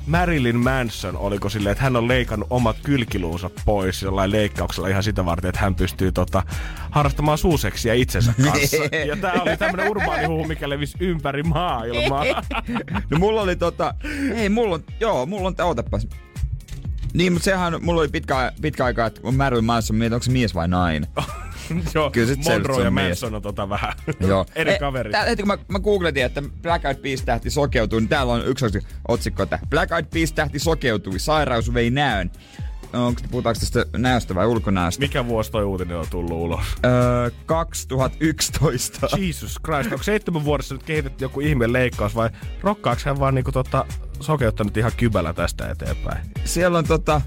Speaker 1: Marilyn Manson, oliko silleen, että hän on leikannut omat kylkiluunsa pois jollain leikkauksella ihan sitä varten, että hän pystyy tota, harrastamaan suuseksiä itsensä kanssa. ja tää oli tämmönen urbaani huhu, mikä levisi ympäri maailmaa.
Speaker 2: No mulla oli tota, ei mulla on, joo, mulla on, ootapas. Niin, mutta sehän, mulla oli pitkä, pitkä aika, että kun Marilyn Manson, mietin, onko se mies vai nainen.
Speaker 1: Joo,
Speaker 2: Kyllä sit selvästi
Speaker 1: Monroe
Speaker 2: se
Speaker 1: ja
Speaker 2: on mies.
Speaker 1: Manson on tota vähän
Speaker 2: Joo.
Speaker 1: eri
Speaker 2: Eh,
Speaker 1: kaverit.
Speaker 2: Tää, heti kun mä, mä googletin, että Black Eyed Peas tähti sokeutuu, niin täällä on yksi otsikko, että Black Eyed Peas tähti sokeutui, sairaus vei näön. Onko, puhutaanko tästä näöstä vai ulkonäöstä?
Speaker 1: Mikä vuosi toi uutinen on tullut ulos?
Speaker 2: Öö, 2011.
Speaker 1: Jesus Christ, onko seitsemän vuodessa nyt kehitetty joku ihme leikkaus vai rokkaaks hän vaan niinku tota sokeuttanut ihan kybällä tästä eteenpäin?
Speaker 2: Siellä on tota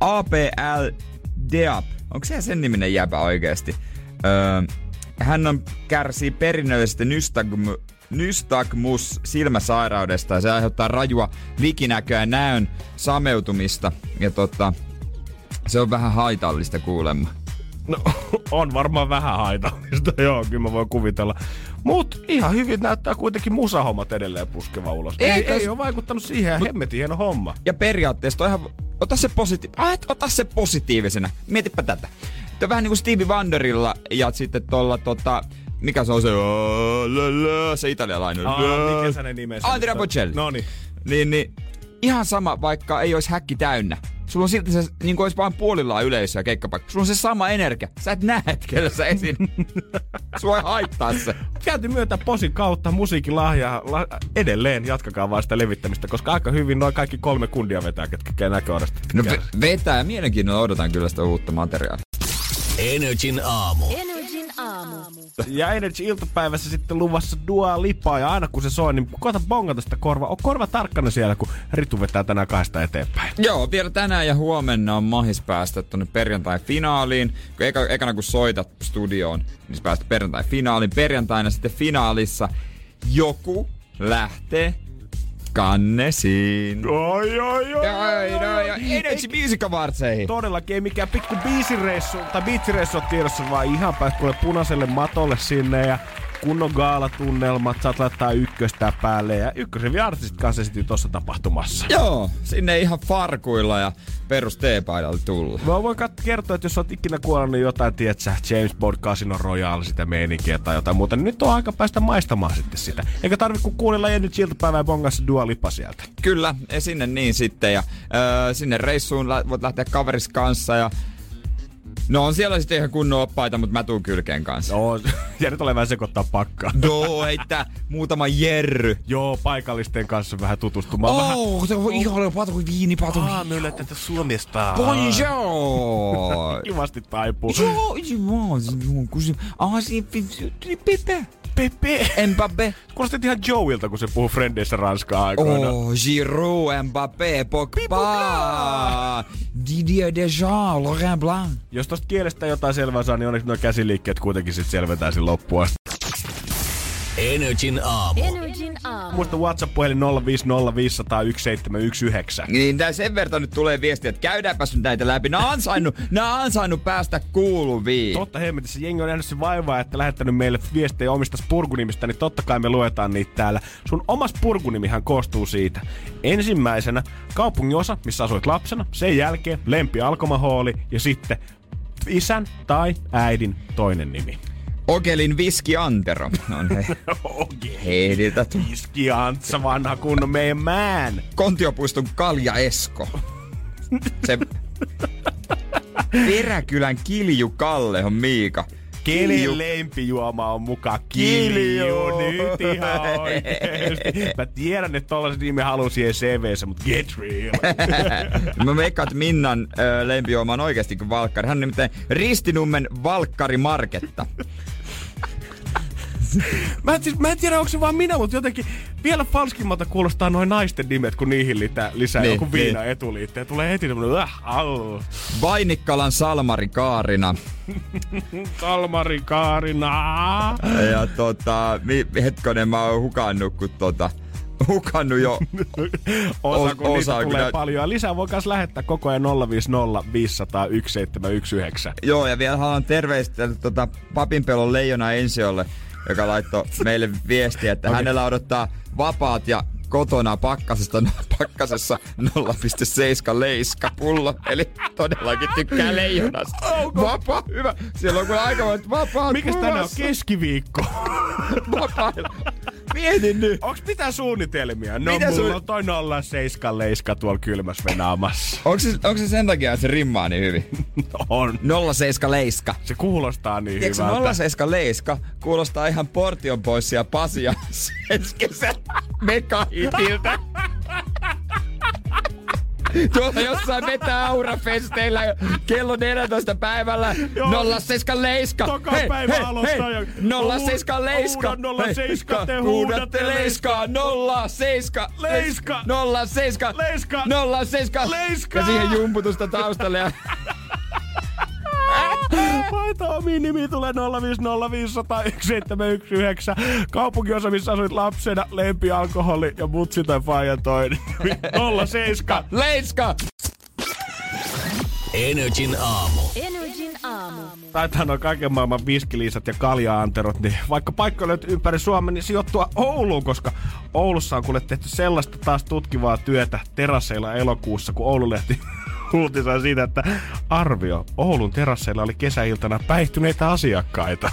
Speaker 2: APL Deap. Onko se sen niminen jäbä oikeesti? Öö, hän on, kärsii perinnöllisestä nystagmu, nystagmus silmäsairaudesta ja se aiheuttaa rajua likinäköä näön sameutumista. Ja tota, se on vähän haitallista kuulemma.
Speaker 1: No, on varmaan vähän haitallista, joo, kyllä mä voin kuvitella. Mut ihan hyvin näyttää kuitenkin musahommat edelleen puskeva ulos. Ei,
Speaker 2: Eikös-
Speaker 1: ei, ole vaikuttanut siihen, ja hemmetin hieno homma.
Speaker 2: Ja periaatteessa toi ihan, ota se, positi- ah, ota se positiivisena. Mietipä tätä. Tämä on vähän niin kuin Stevie Wonderilla ja sitten tuolla tota, mikä se on se, se italialainen.
Speaker 1: Aa, mikä sä ne nimensä?
Speaker 2: Andrea? Bocelli.
Speaker 1: Noniin.
Speaker 2: Niin, niin ihan sama, vaikka ei olisi häkki täynnä. Sulla on silti se, niin kuin olisi vaan puolillaan yleisöä keikkapaikka. Sulla on se sama energia. Sä et näe, kellä sä esin. Sua ei haittaa se.
Speaker 1: Täytyy myöntää posin kautta musiikin lahjaa. La, edelleen jatkakaa vaan sitä levittämistä, koska aika hyvin noin kaikki kolme kundia vetää, ketkä käy näköodasta.
Speaker 2: No ve- vetää ja mielenkiinnolla odotan kyllä sitä uutta materiaalia.
Speaker 3: Energin aamu.
Speaker 4: Energin aamu.
Speaker 1: Ja Energy iltapäivässä sitten luvassa Dua Lipaa ja aina kun se soi, niin koeta bongata sitä korva. On korva tarkkana siellä, kun Ritu vetää tänään kahdesta eteenpäin.
Speaker 2: Joo, vielä tänään ja huomenna on mahis päästä tuonne perjantai-finaaliin. Kun eka, ekana kun soitat studioon, niin sä pääset perjantai-finaaliin. Perjantaina sitten finaalissa joku lähtee kannesiin.
Speaker 1: Oi, oi, oi,
Speaker 2: Ai, no, ja Energy Music Awardseihin.
Speaker 1: Todellakin ei mikään pikku biisireissu tai biitsireissu ole tiedossa, vaan ihan kuule punaiselle matolle sinne ja kunnon gaalatunnelmat, saat laittaa ykköstä päälle ja ykkösen artistit kanssa esityy tuossa tapahtumassa.
Speaker 2: Joo, sinne ihan farkuilla ja perus teepaidalla tulla.
Speaker 1: Mä voin kat- kertoa, että jos oot ikinä kuollut jotain, tietsä, James Bond Casino Royale, sitä meininkiä tai jotain muuta, niin nyt on aika päästä maistamaan sitten sitä. Eikä tarvi kun kuunnella Jenny iltapäivää bongassa Dua Lipa sieltä.
Speaker 2: Kyllä, sinne niin sitten. Ja öö, sinne reissuun lä- voit lähteä kaveris kanssa ja No on siellä sitten ihan kunnon oppaita, mutta mä tuun kylkeen kanssa.
Speaker 1: Joo, ja nyt ole vähän sekoittaa pakkaa.
Speaker 2: No, heittää muutama jerry.
Speaker 1: Joo, paikallisten kanssa vähän tutustumaan. Vähän...
Speaker 2: Oh, se on ihana patu, viinipatu.
Speaker 1: Ah, me tätä Suomesta.
Speaker 2: Bonjour!
Speaker 1: Kivasti taipuu.
Speaker 2: Joo, joo, kun se... Ah, se... Pepe.
Speaker 1: Pepe.
Speaker 2: Mbappé.
Speaker 1: Kuulostit ihan Joeilta, kun se puhuu Frendeissä ranskaa aikoina.
Speaker 2: Oh, Giroud, Mbappé, Pogba, Didier Deschamps, Laurent Blanc.
Speaker 1: Jos tosta kielestä jotain selvää saa, niin onneksi nuo käsiliikkeet kuitenkin sit selventää sen loppuun.
Speaker 3: Energin aamu.
Speaker 4: Energin aamu.
Speaker 1: Muista WhatsApp-puhelin 050501719.
Speaker 2: Niin tää sen verran nyt tulee viestiä, että käydäänpäs nyt näitä läpi. Nää on ansainnut, nää on ansainnut päästä kuuluviin.
Speaker 1: Totta hemmetissä, jengi on nähnyt sen vaivaa, että lähettänyt meille viestejä omista spurgunimistä, niin totta kai me luetaan niitä täällä. Sun omas spurgunimihän koostuu siitä. Ensimmäisenä kaupunginosa, missä asuit lapsena, sen jälkeen lempi alkomahooli ja sitten isän tai äidin toinen nimi.
Speaker 2: Okelin Viski Antero. On he.
Speaker 1: Okei.
Speaker 2: Heidiltä tu-
Speaker 1: Iski Antsa, vanha kunnon meidän mään.
Speaker 2: Kontiopuiston Kalja Esko. Se Peräkylän Kilju Kalle on Miika.
Speaker 1: Kenen lempijuoma on mukaan kilju,
Speaker 2: Kilju.
Speaker 1: nyt ihan oikeesti. Mä tiedän, että tollaset nimi haluaa siihen CVssä, mutta get real.
Speaker 2: Mä veikkaan, että Minnan ö, lempijuoma on oikeasti kuin Valkkari. Hän on nimittäin Ristinummen Valkkari Marketta.
Speaker 1: Mä en, siis, mä en tiedä, onko se vaan minä, mutta jotenkin vielä falskimmalta kuulostaa noin naisten nimet, kun niihin lisää, lisää
Speaker 2: Niin,
Speaker 1: joku viina
Speaker 2: niin.
Speaker 1: etuliitteen. Tulee heti tämmönen, äh, au.
Speaker 2: Vainikkalan Salmari Kaarina.
Speaker 1: Kalmari Kaarina.
Speaker 2: Ja tota, mi, hetkonen mä oon hukannut, kun tota, hukannut jo.
Speaker 1: Osa, kun niitä
Speaker 2: osa,
Speaker 1: tulee
Speaker 2: kyllä.
Speaker 1: paljon. Ja lisää voi myös lähettää koko ajan 050 500 1719.
Speaker 2: Joo, ja vielä haluan terveistä tota, Papinpelon leijona Ensiolle, joka laittoi meille viestiä, että okay. hänellä odottaa vapaat ja kotona pakkasesta, pakkasessa 0,7 leiska pullo. Eli todellakin tykkää leijonasta. Vapaa, hyvä. Siellä on kyllä aika vapaat
Speaker 1: Mikäs tänään on keskiviikko?
Speaker 2: Vapailla. Mietin nyt.
Speaker 1: Onks mitään suunnitelmia? No
Speaker 2: Mitä
Speaker 1: mulla
Speaker 2: sun-
Speaker 1: on toi 07 leiska tuolla kylmässä venaamassa.
Speaker 2: Onko se, onko se sen takia, että se rimmaa niin hyvin?
Speaker 1: On.
Speaker 2: 07 leiska.
Speaker 1: Se kuulostaa niin
Speaker 2: Tiedätkö,
Speaker 1: hyvältä.
Speaker 2: 07 leiska kuulostaa ihan portion pois ja Pasia kesän mekahitiltä. Tuolla jossain vetää aurafesteillä kello 14 päivällä
Speaker 1: Joo.
Speaker 2: 07 leiska.
Speaker 1: Toka päivä aloittaa ja-
Speaker 2: 07 leiska.
Speaker 1: Huuda 07, te
Speaker 2: Hei,
Speaker 1: huudatte
Speaker 2: leiskaa. 07
Speaker 1: Leiska.
Speaker 2: 07
Speaker 1: Leiska.
Speaker 2: 07
Speaker 1: Leiska.
Speaker 2: Ja siihen jumputusta taustalle. Ja
Speaker 1: Laita omiin nimi tulee 050501719. Kaupunginosa, missä asuit lapsena, lempi alkoholi ja mutsi tai faijan toinen. 07.
Speaker 2: leiska!
Speaker 3: Energin aamu.
Speaker 4: Energin aamu.
Speaker 1: Taitaa noin kaiken maailman viskiliisat ja kaljaanterot, niin vaikka paikka löytyy ympäri Suomen, niin sijoittua Ouluun, koska Oulussa on kuule tehty sellaista taas tutkivaa työtä terasseilla elokuussa, kun Oululehti uutisoi siitä, että arvio Oulun terasseilla oli kesäiltana päihtyneitä asiakkaita.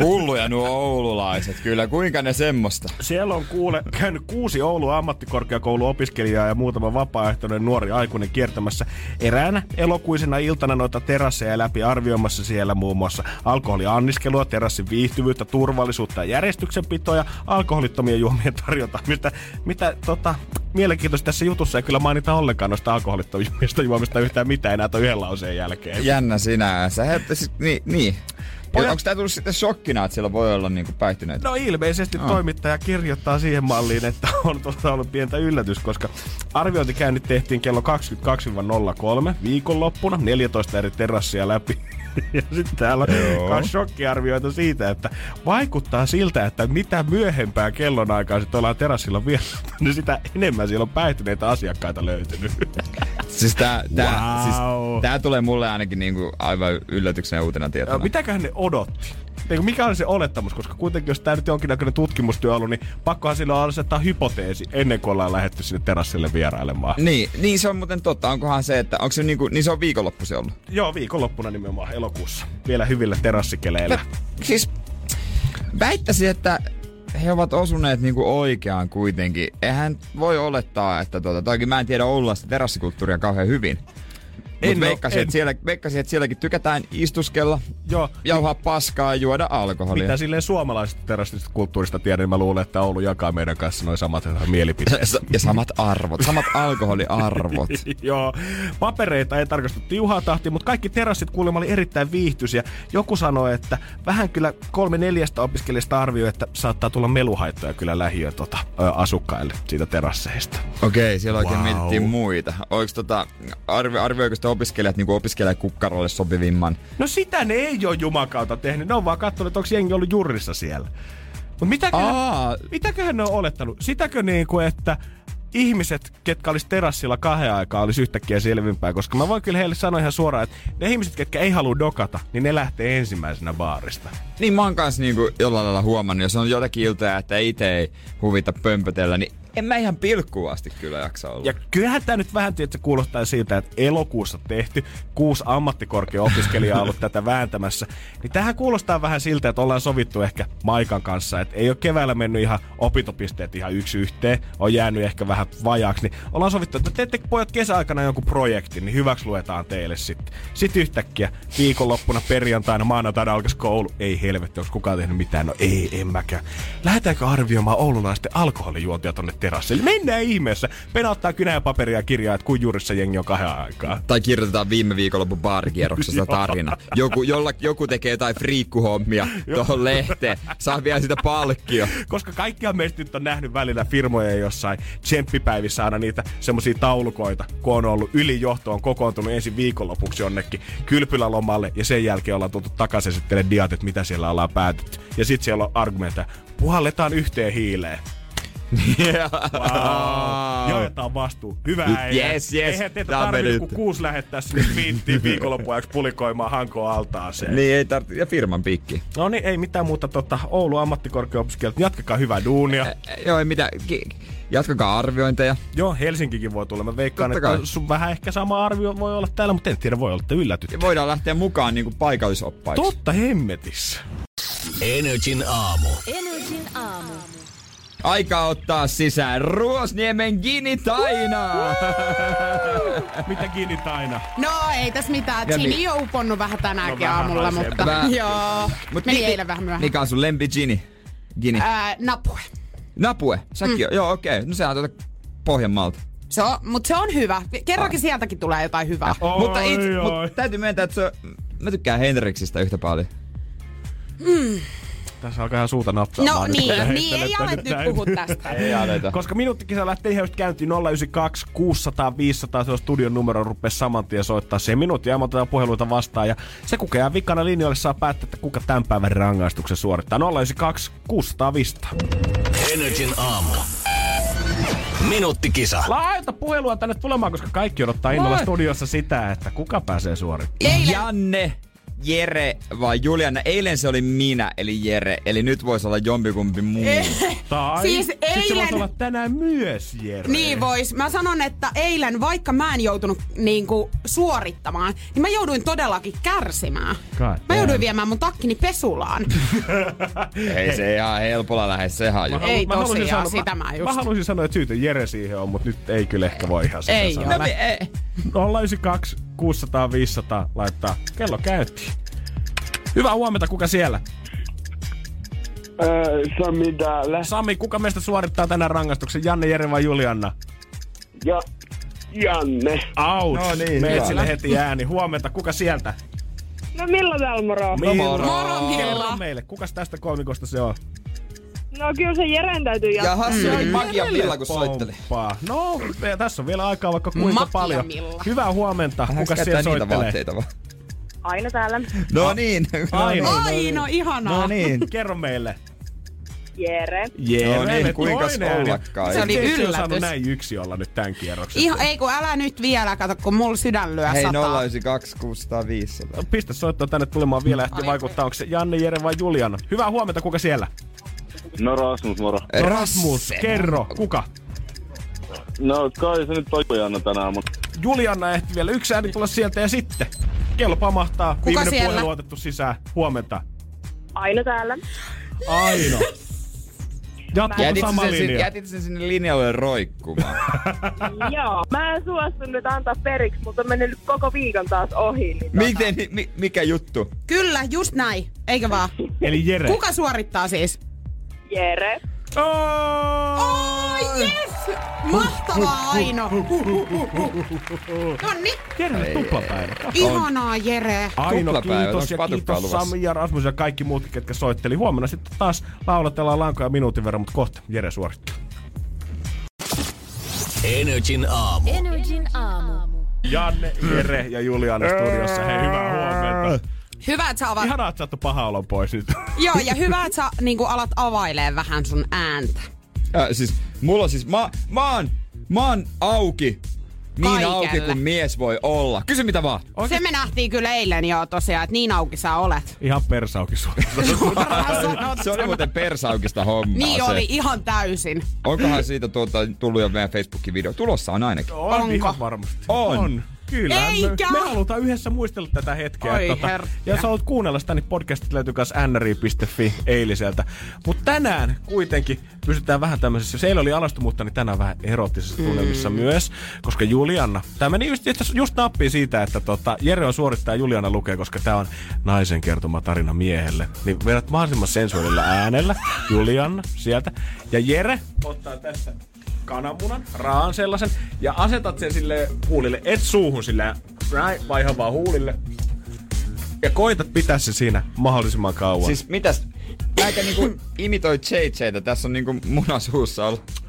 Speaker 2: Hulluja nuo oululaiset, kyllä. Kuinka ne semmoista?
Speaker 1: Siellä on kuule käynyt kuusi Oulun ammattikorkeakouluopiskelijaa ja muutama vapaaehtoinen nuori aikuinen kiertämässä eräänä elokuisena iltana noita terasseja läpi arvioimassa siellä muun muassa alkoholianniskelua, terassin viihtyvyyttä, turvallisuutta ja järjestyksenpitoa ja alkoholittomien juomien tarjota. Mitä, mitä tota, mielenkiintoista tässä jutussa ei kyllä mainita ollenkaan noista alkoholittomista juomista yhtään mitään enää tuon yhden lauseen jälkeen.
Speaker 2: Jännä sinänsä. He, siis, niin, niin.
Speaker 1: Pojat-
Speaker 2: Onko tää tullut sitten shokkina, että siellä voi olla niinku päihtyneitä?
Speaker 1: No ilmeisesti
Speaker 2: Joo.
Speaker 1: toimittaja kirjoittaa siihen malliin, että on tota ollut pientä yllätys, koska arviointikäynnit tehtiin kello 22-03 viikonloppuna, 14 eri terassia läpi. Ja sitten täällä on myös shokkiarvioita siitä, että vaikuttaa siltä, että mitä myöhempää kellonaikaa sitten ollaan terassilla vielä, niin sitä enemmän siellä on päihtyneitä asiakkaita löytynyt.
Speaker 2: Siis tää, tää,
Speaker 1: Wow.
Speaker 2: siis tää tulee mulle ainakin niinku aivan yllätyksenä uutena tietona.
Speaker 1: Mitäköhän ne odotti? Niin, mikä oli se olettamus? Koska kuitenkin, jos tämä nyt jonkinnäköinen tutkimustyö ollut, niin pakkohan sillä on asettaa hypoteesi ennen kuin ollaan lähdetty sinne terassille vierailemaan.
Speaker 2: Niin, niin se on muuten totta. Onkohan se, että onko se niinku, niin se on viikonloppu se ollut?
Speaker 1: Joo, viikonloppuna nimenomaan elokuussa. Vielä hyvillä terassikeleillä.
Speaker 2: Siis väittäisin, että he ovat osuneet niinku oikeaan kuitenkin. Eihän voi olettaa, että tota, toikin mä en tiedä Oululaista terassikulttuuria kauhean hyvin.
Speaker 1: En
Speaker 2: veikkasin, että, siellä, veikkasin, että sielläkin tykätään istuskella,
Speaker 1: Joo,
Speaker 2: jauhaa paskaa ja juoda alkoholia.
Speaker 1: mitä silleen suomalaisesta terassista kulttuurista tiedän, niin mä luulen, että Oulu jakaa meidän kanssa noin samat mielipiteet.
Speaker 2: S- ja samat arvot, samat alkoholiarvot.
Speaker 1: Joo, papereita ei tarkastu tiuhaa tahtiin, mutta kaikki terassit kuulemma oli erittäin viihtyisiä. Joku sanoi, että vähän kyllä kolme neljästä opiskelijasta arvioi, että saattaa tulla meluhaittoja kyllä lähiö tota, asukkaille siitä terasseista.
Speaker 2: Okei, siellä oikein
Speaker 1: Wow.
Speaker 2: mietittiin muita. Oliko tota, arvi, arvioiko sitä opiskelijat niin opiskelijakukkarolle sopivimman?
Speaker 1: No sitä ne ei ole jumakauta tehnyt. Ne on vaan katsonut, että onko jengi ollut jurissa siellä. Mutta mitäköhän,
Speaker 2: Aa,
Speaker 1: mitäköhän ne on olettanut? Sitäkö niinku, että ihmiset, ketkä olisi terassilla kahden aikaa, olisi yhtäkkiä selvimpää, koska mä voin kyllä heille sanoa ihan suoraan, että ne ihmiset, ketkä ei halua dokata, niin ne lähtee ensimmäisenä baarista.
Speaker 2: niin mä oon kanssa niinku jollain lailla huomannut, jos on jotakin iltoja, että itse ei huvita pömpötellä, niin en mä ihan pilkkuun asti kyllä jaksa olla.
Speaker 1: Ja kyllähän tämä nyt vähän tietysti kuulostaa siltä, että elokuussa tehty, kuusi ammattikorkea-opiskelijaa ollut tätä vääntämässä, niin tähän kuulostaa vähän siltä, että ollaan sovittu ehkä Maikan kanssa, että ei ole keväällä mennyt ihan opintopisteet ihan yksi yhteen, on jäänyt ehkä vähän vajaaksi, niin ollaan sovittu, että teette pojat kesäaikana jonkun projektin, niin hyväksi luetaan teille sitten. Sitten yhtäkkiä viikonloppuna perjantaina, maanantaina alkaisi koulu, ei helvetti, onko kukaan tehnyt mitään, no ei, en mäkään. Lähdetäänkö arvioimaan oululaisten alkoholijuontia tonne terassille? Mennään ihmeessä. Penauttaa kynä ja paperia ja kirjaa, että kuin juurissa jengi on kahden aikaa.
Speaker 2: Tai kirjoitetaan viime viikonlopun baarikierroksesta tarina. Joku, jolla, joku tekee jotain friikkuhommia tuohon lehteen. Saa vielä sitä palkkio.
Speaker 1: Koska kaikkihan meistä nyt on nähnyt välillä firmoja jossain tsemppipäivissä aina niitä semmosia taulukoita, kun on ollut ylijohto on kokoontunut ensin viikonlopuksi jonnekin kylpylälomalle ja sen jälkeen ollaan tultu takaisin sitten diat, että mitä siellä ollaan päätetty. Ja sitten siellä on argumentteja, puhalletaan yhteen hiileen. Wow. Jaetaan vastuu. Hyvä äijä.
Speaker 2: Yes, yes.
Speaker 1: Eihän teitä tarvitse kuin kuusi lähettää sinne viittiin viikonloppuajaksi pulikoimaan Hankoon altaaseen.
Speaker 2: Niin ei tarvitse. Ja firman pikki.
Speaker 1: No niin, ei mitään muuta. Tota, Oulu ammattikorkeaopiskelijat, jatkakaa hyvää duunia.
Speaker 2: Joo, ei mitään. Ki- Jatkakaa arviointeja.
Speaker 1: Joo, Helsinkikin voi tulla. Mä veikkaan,
Speaker 2: Totta
Speaker 1: että
Speaker 2: kai.
Speaker 1: sun vähän ehkä sama arvio voi olla täällä, mutta en tiedä, voi olla, että yllätyt.
Speaker 2: Ja voidaan lähteä mukaan niinku paikallisoppaiksi.
Speaker 1: Totta hemmetissä.
Speaker 3: Energin aamu.
Speaker 4: Energin aamu.
Speaker 2: Aika ottaa sisään Ruosniemen Gini Taina.
Speaker 1: Mitä kiinni aina?
Speaker 6: No ei tässä mitään.
Speaker 2: Ja
Speaker 6: Chili
Speaker 2: mi-
Speaker 6: on uponnut vähän tänäänkin
Speaker 1: No,
Speaker 6: aamulla, mutta
Speaker 2: Vähän-
Speaker 6: joo.
Speaker 2: Mut
Speaker 6: Meni
Speaker 2: mi-
Speaker 6: eilen vähän myöhään.
Speaker 2: Mikä on sun lempi Gini? Gini.
Speaker 6: Ää, napue.
Speaker 2: Napue. Säkin mm. Joo, okei. Okay. No sehän on tuota Pohjanmaalta.
Speaker 6: Se on, mutta se on hyvä. Kerrankin sieltäkin tulee jotain hyvää.
Speaker 1: Oi,
Speaker 2: mutta,
Speaker 1: oi.
Speaker 2: mutta täytyy myöntää, että se, mä tykkään Henriksistä yhtä paljon.
Speaker 1: Tässä alkaa ihan suuta nappaamaan.
Speaker 6: No
Speaker 1: nyt,
Speaker 6: niin,
Speaker 1: sä
Speaker 6: niin ei alet nyt
Speaker 1: näin.
Speaker 6: puhua tästä.
Speaker 2: Ei aleta.
Speaker 1: Koska minuuttikisa lähtee ihan just käyntiin 092 600 500, se on studion numero, rupea saman tien soittaa se minuutti ja otetaan puheluita vastaan. Ja se kuka jää vikana linjoille saa päättää, että kuka tämän päivän rangaistuksen suorittaa. 092 600 500.
Speaker 3: Energin aamu. Minuuttikisa.
Speaker 1: Laita puhelua tänne tulemaan, koska kaikki odottaa innolla studiossa sitä, että kuka pääsee suorittamaan.
Speaker 6: Eilen-
Speaker 2: Janne, Jere vai Juliana? Eilen se oli minä, eli Jere. Eli nyt voisi olla jompikumpi muu.
Speaker 1: Tai
Speaker 6: Siis
Speaker 1: sit se
Speaker 6: eilen-
Speaker 1: voisi olla tänään myös, Jere.
Speaker 6: Niin vois. Mä sanon, että eilen, vaikka mä en joutunut niinku suorittamaan, niin mä jouduin todellakin kärsimään.
Speaker 1: God
Speaker 6: Mä jouduin viemään mun takkini pesulaan.
Speaker 2: Ei se ihan helpolla lähde se haju.
Speaker 6: Ei
Speaker 1: Mä halusin
Speaker 6: tosiaan, sitä mä just.
Speaker 1: Mä haluaisin sanoa, että syytä Jere siihen on, mutta nyt ei kyllä ehkä voi ihan sitä
Speaker 6: Ei
Speaker 1: sanoa.
Speaker 2: mi- ei.
Speaker 1: 092 600 500 laittaa kello käyntiin. Hyvää huomenta, kuka siellä?
Speaker 5: Öö, Sami täällä.
Speaker 1: Sami, kuka meistä suorittaa tänään rangaistuksen? Janne, Jere vai Julianna?
Speaker 5: Ja Janne.
Speaker 1: Out.
Speaker 2: No niin,
Speaker 1: Meet sille heti ääni. Huomenta, kuka sieltä?
Speaker 7: No milloin täällä moro?
Speaker 1: Milla.
Speaker 6: Moro, Milla.
Speaker 1: Kerro meille, kukas tästä kolmikosta se on?
Speaker 7: No kyllä se Jeren täytyy jatkaa.
Speaker 2: Ja Hassi oli
Speaker 1: Mm.
Speaker 2: magia Milla, kun soitteli.
Speaker 1: Pomppaa. No, tässä on vielä aikaa vaikka kuinka
Speaker 6: Makia
Speaker 1: paljon.
Speaker 6: Milla.
Speaker 1: Hyvää huomenta.
Speaker 2: Hän
Speaker 1: Kuka siellä soittelee?
Speaker 2: vaatteita vaan.
Speaker 7: Aina täällä.
Speaker 2: No niin.
Speaker 1: Aino.
Speaker 6: Aino, ihanaa.
Speaker 2: No niin.
Speaker 1: Kerro meille.
Speaker 7: Jere.
Speaker 1: Jere,
Speaker 2: No niin,
Speaker 1: ääni.
Speaker 2: ollakaan.
Speaker 6: Se oli yllätys.
Speaker 1: näin yksi olla nyt tämän kierroksen?
Speaker 6: Ihan, ei kun älä nyt vielä, kato, kun mulla sydän lyö
Speaker 2: Hei,
Speaker 6: sataa.
Speaker 2: 092 600 500.
Speaker 1: Pistä soittoa tänne tulemaan vielä ehti vaikuttaa. Onko se Janne, Jere vai Juliana? Hyvää huomenta, kuka siellä?
Speaker 5: No Rasmus, moro.
Speaker 1: Rasmus, kerro, kuka?
Speaker 5: No kai se nyt on Juliana tänään, mutta
Speaker 1: Juliana ehti vielä yksi ääni tulla sieltä ja sitten kello pamahtaa. Viimeinen
Speaker 6: siellä?
Speaker 1: puhelu otettu sisään. Huomenta.
Speaker 7: Aina täällä.
Speaker 1: Aino. Jatkuuko
Speaker 2: Jätit
Speaker 1: sama
Speaker 2: sen,
Speaker 1: linja?
Speaker 2: jätit sen sinne linjalle roikkumaan.
Speaker 7: Joo. Mä en suostu nyt antaa periksi, mutta on mennyt koko viikon taas ohi. Niin
Speaker 2: Miten, mi, mikä juttu?
Speaker 6: Kyllä, just näin. Eikö vaan?
Speaker 1: Eli Jere.
Speaker 6: Kuka suorittaa siis?
Speaker 7: Jere.
Speaker 6: Oh, yes! Mahtavaa, Aino. Nonni.
Speaker 1: Jere, tuplapäivä.
Speaker 6: Ihanaa, Jere.
Speaker 1: Aino,
Speaker 2: Tuplapäivä,
Speaker 1: kiitos ja kiitos? Sami ja Rasmus ja kaikki muut, ketkä soitteli. Huomenna sitten taas lauletellaan lankoja minuutin verran, mutta kohta Jere suorittaa.
Speaker 3: Energin aamu.
Speaker 4: Energin aamu.
Speaker 1: Janne, Jere ja Juliana studiossa. Hei, hyvää huomenta.
Speaker 6: Hyvä, että sä avaat.
Speaker 1: Ihanaa, että saattu paha olon pois nyt.
Speaker 6: Joo, ja hyvä, että sä niin alat availee vähän sun ääntä.
Speaker 2: Äh, siis, mulla on siis, mä, mä, oon, mä oon auki. Niin
Speaker 6: Kaikelle.
Speaker 2: auki kuin mies voi olla. Kysy mitä vaan.
Speaker 6: Se me nähtiin kyllä eilen jo tosiaan, että niin auki sä olet.
Speaker 1: Ihan persauki.
Speaker 2: Se oli muuten persaukista hommaa
Speaker 6: Niin
Speaker 2: se.
Speaker 6: oli ihan täysin.
Speaker 2: Onkohan siitä tuota, tullut jo meidän Facebookin video? Tulossa on ainakin.
Speaker 1: On
Speaker 6: Onko?
Speaker 1: ihan varmasti.
Speaker 2: On.
Speaker 1: on. Kyllä.
Speaker 6: Eikä.
Speaker 1: Me, me halutaan yhdessä muistella tätä hetkeä.
Speaker 6: Oi
Speaker 1: Tota, ja sä haluat kuunnella sitä, niin podcastit löytyy myös nri.fi eiliseltä. Mutta tänään kuitenkin pysytään vähän tämmöisessä, se eilen oli alastu, mutta niin tänään vähän erottisessa tunnelmissa myös, koska Juliana, tämä meni just, just nappiin siitä, että tota, Jere on suorittaa ja Juliana lukee, koska tämä on naisen kertoma tarina miehelle. Niin vedät mahdollisimman sensuaalilla äänellä, Juliana sieltä, ja Jere ottaa tässä kananmunan, raan sellaisen, ja asetat sen sille huulille, et suuhun sillä näin, vai ihan vaan huulille. Ja koitat pitää se siinä mahdollisimman kauan.
Speaker 2: Siis mitäs? Näitä niinku imitoi JJtä. Tässä on niinku munasuussa ollut.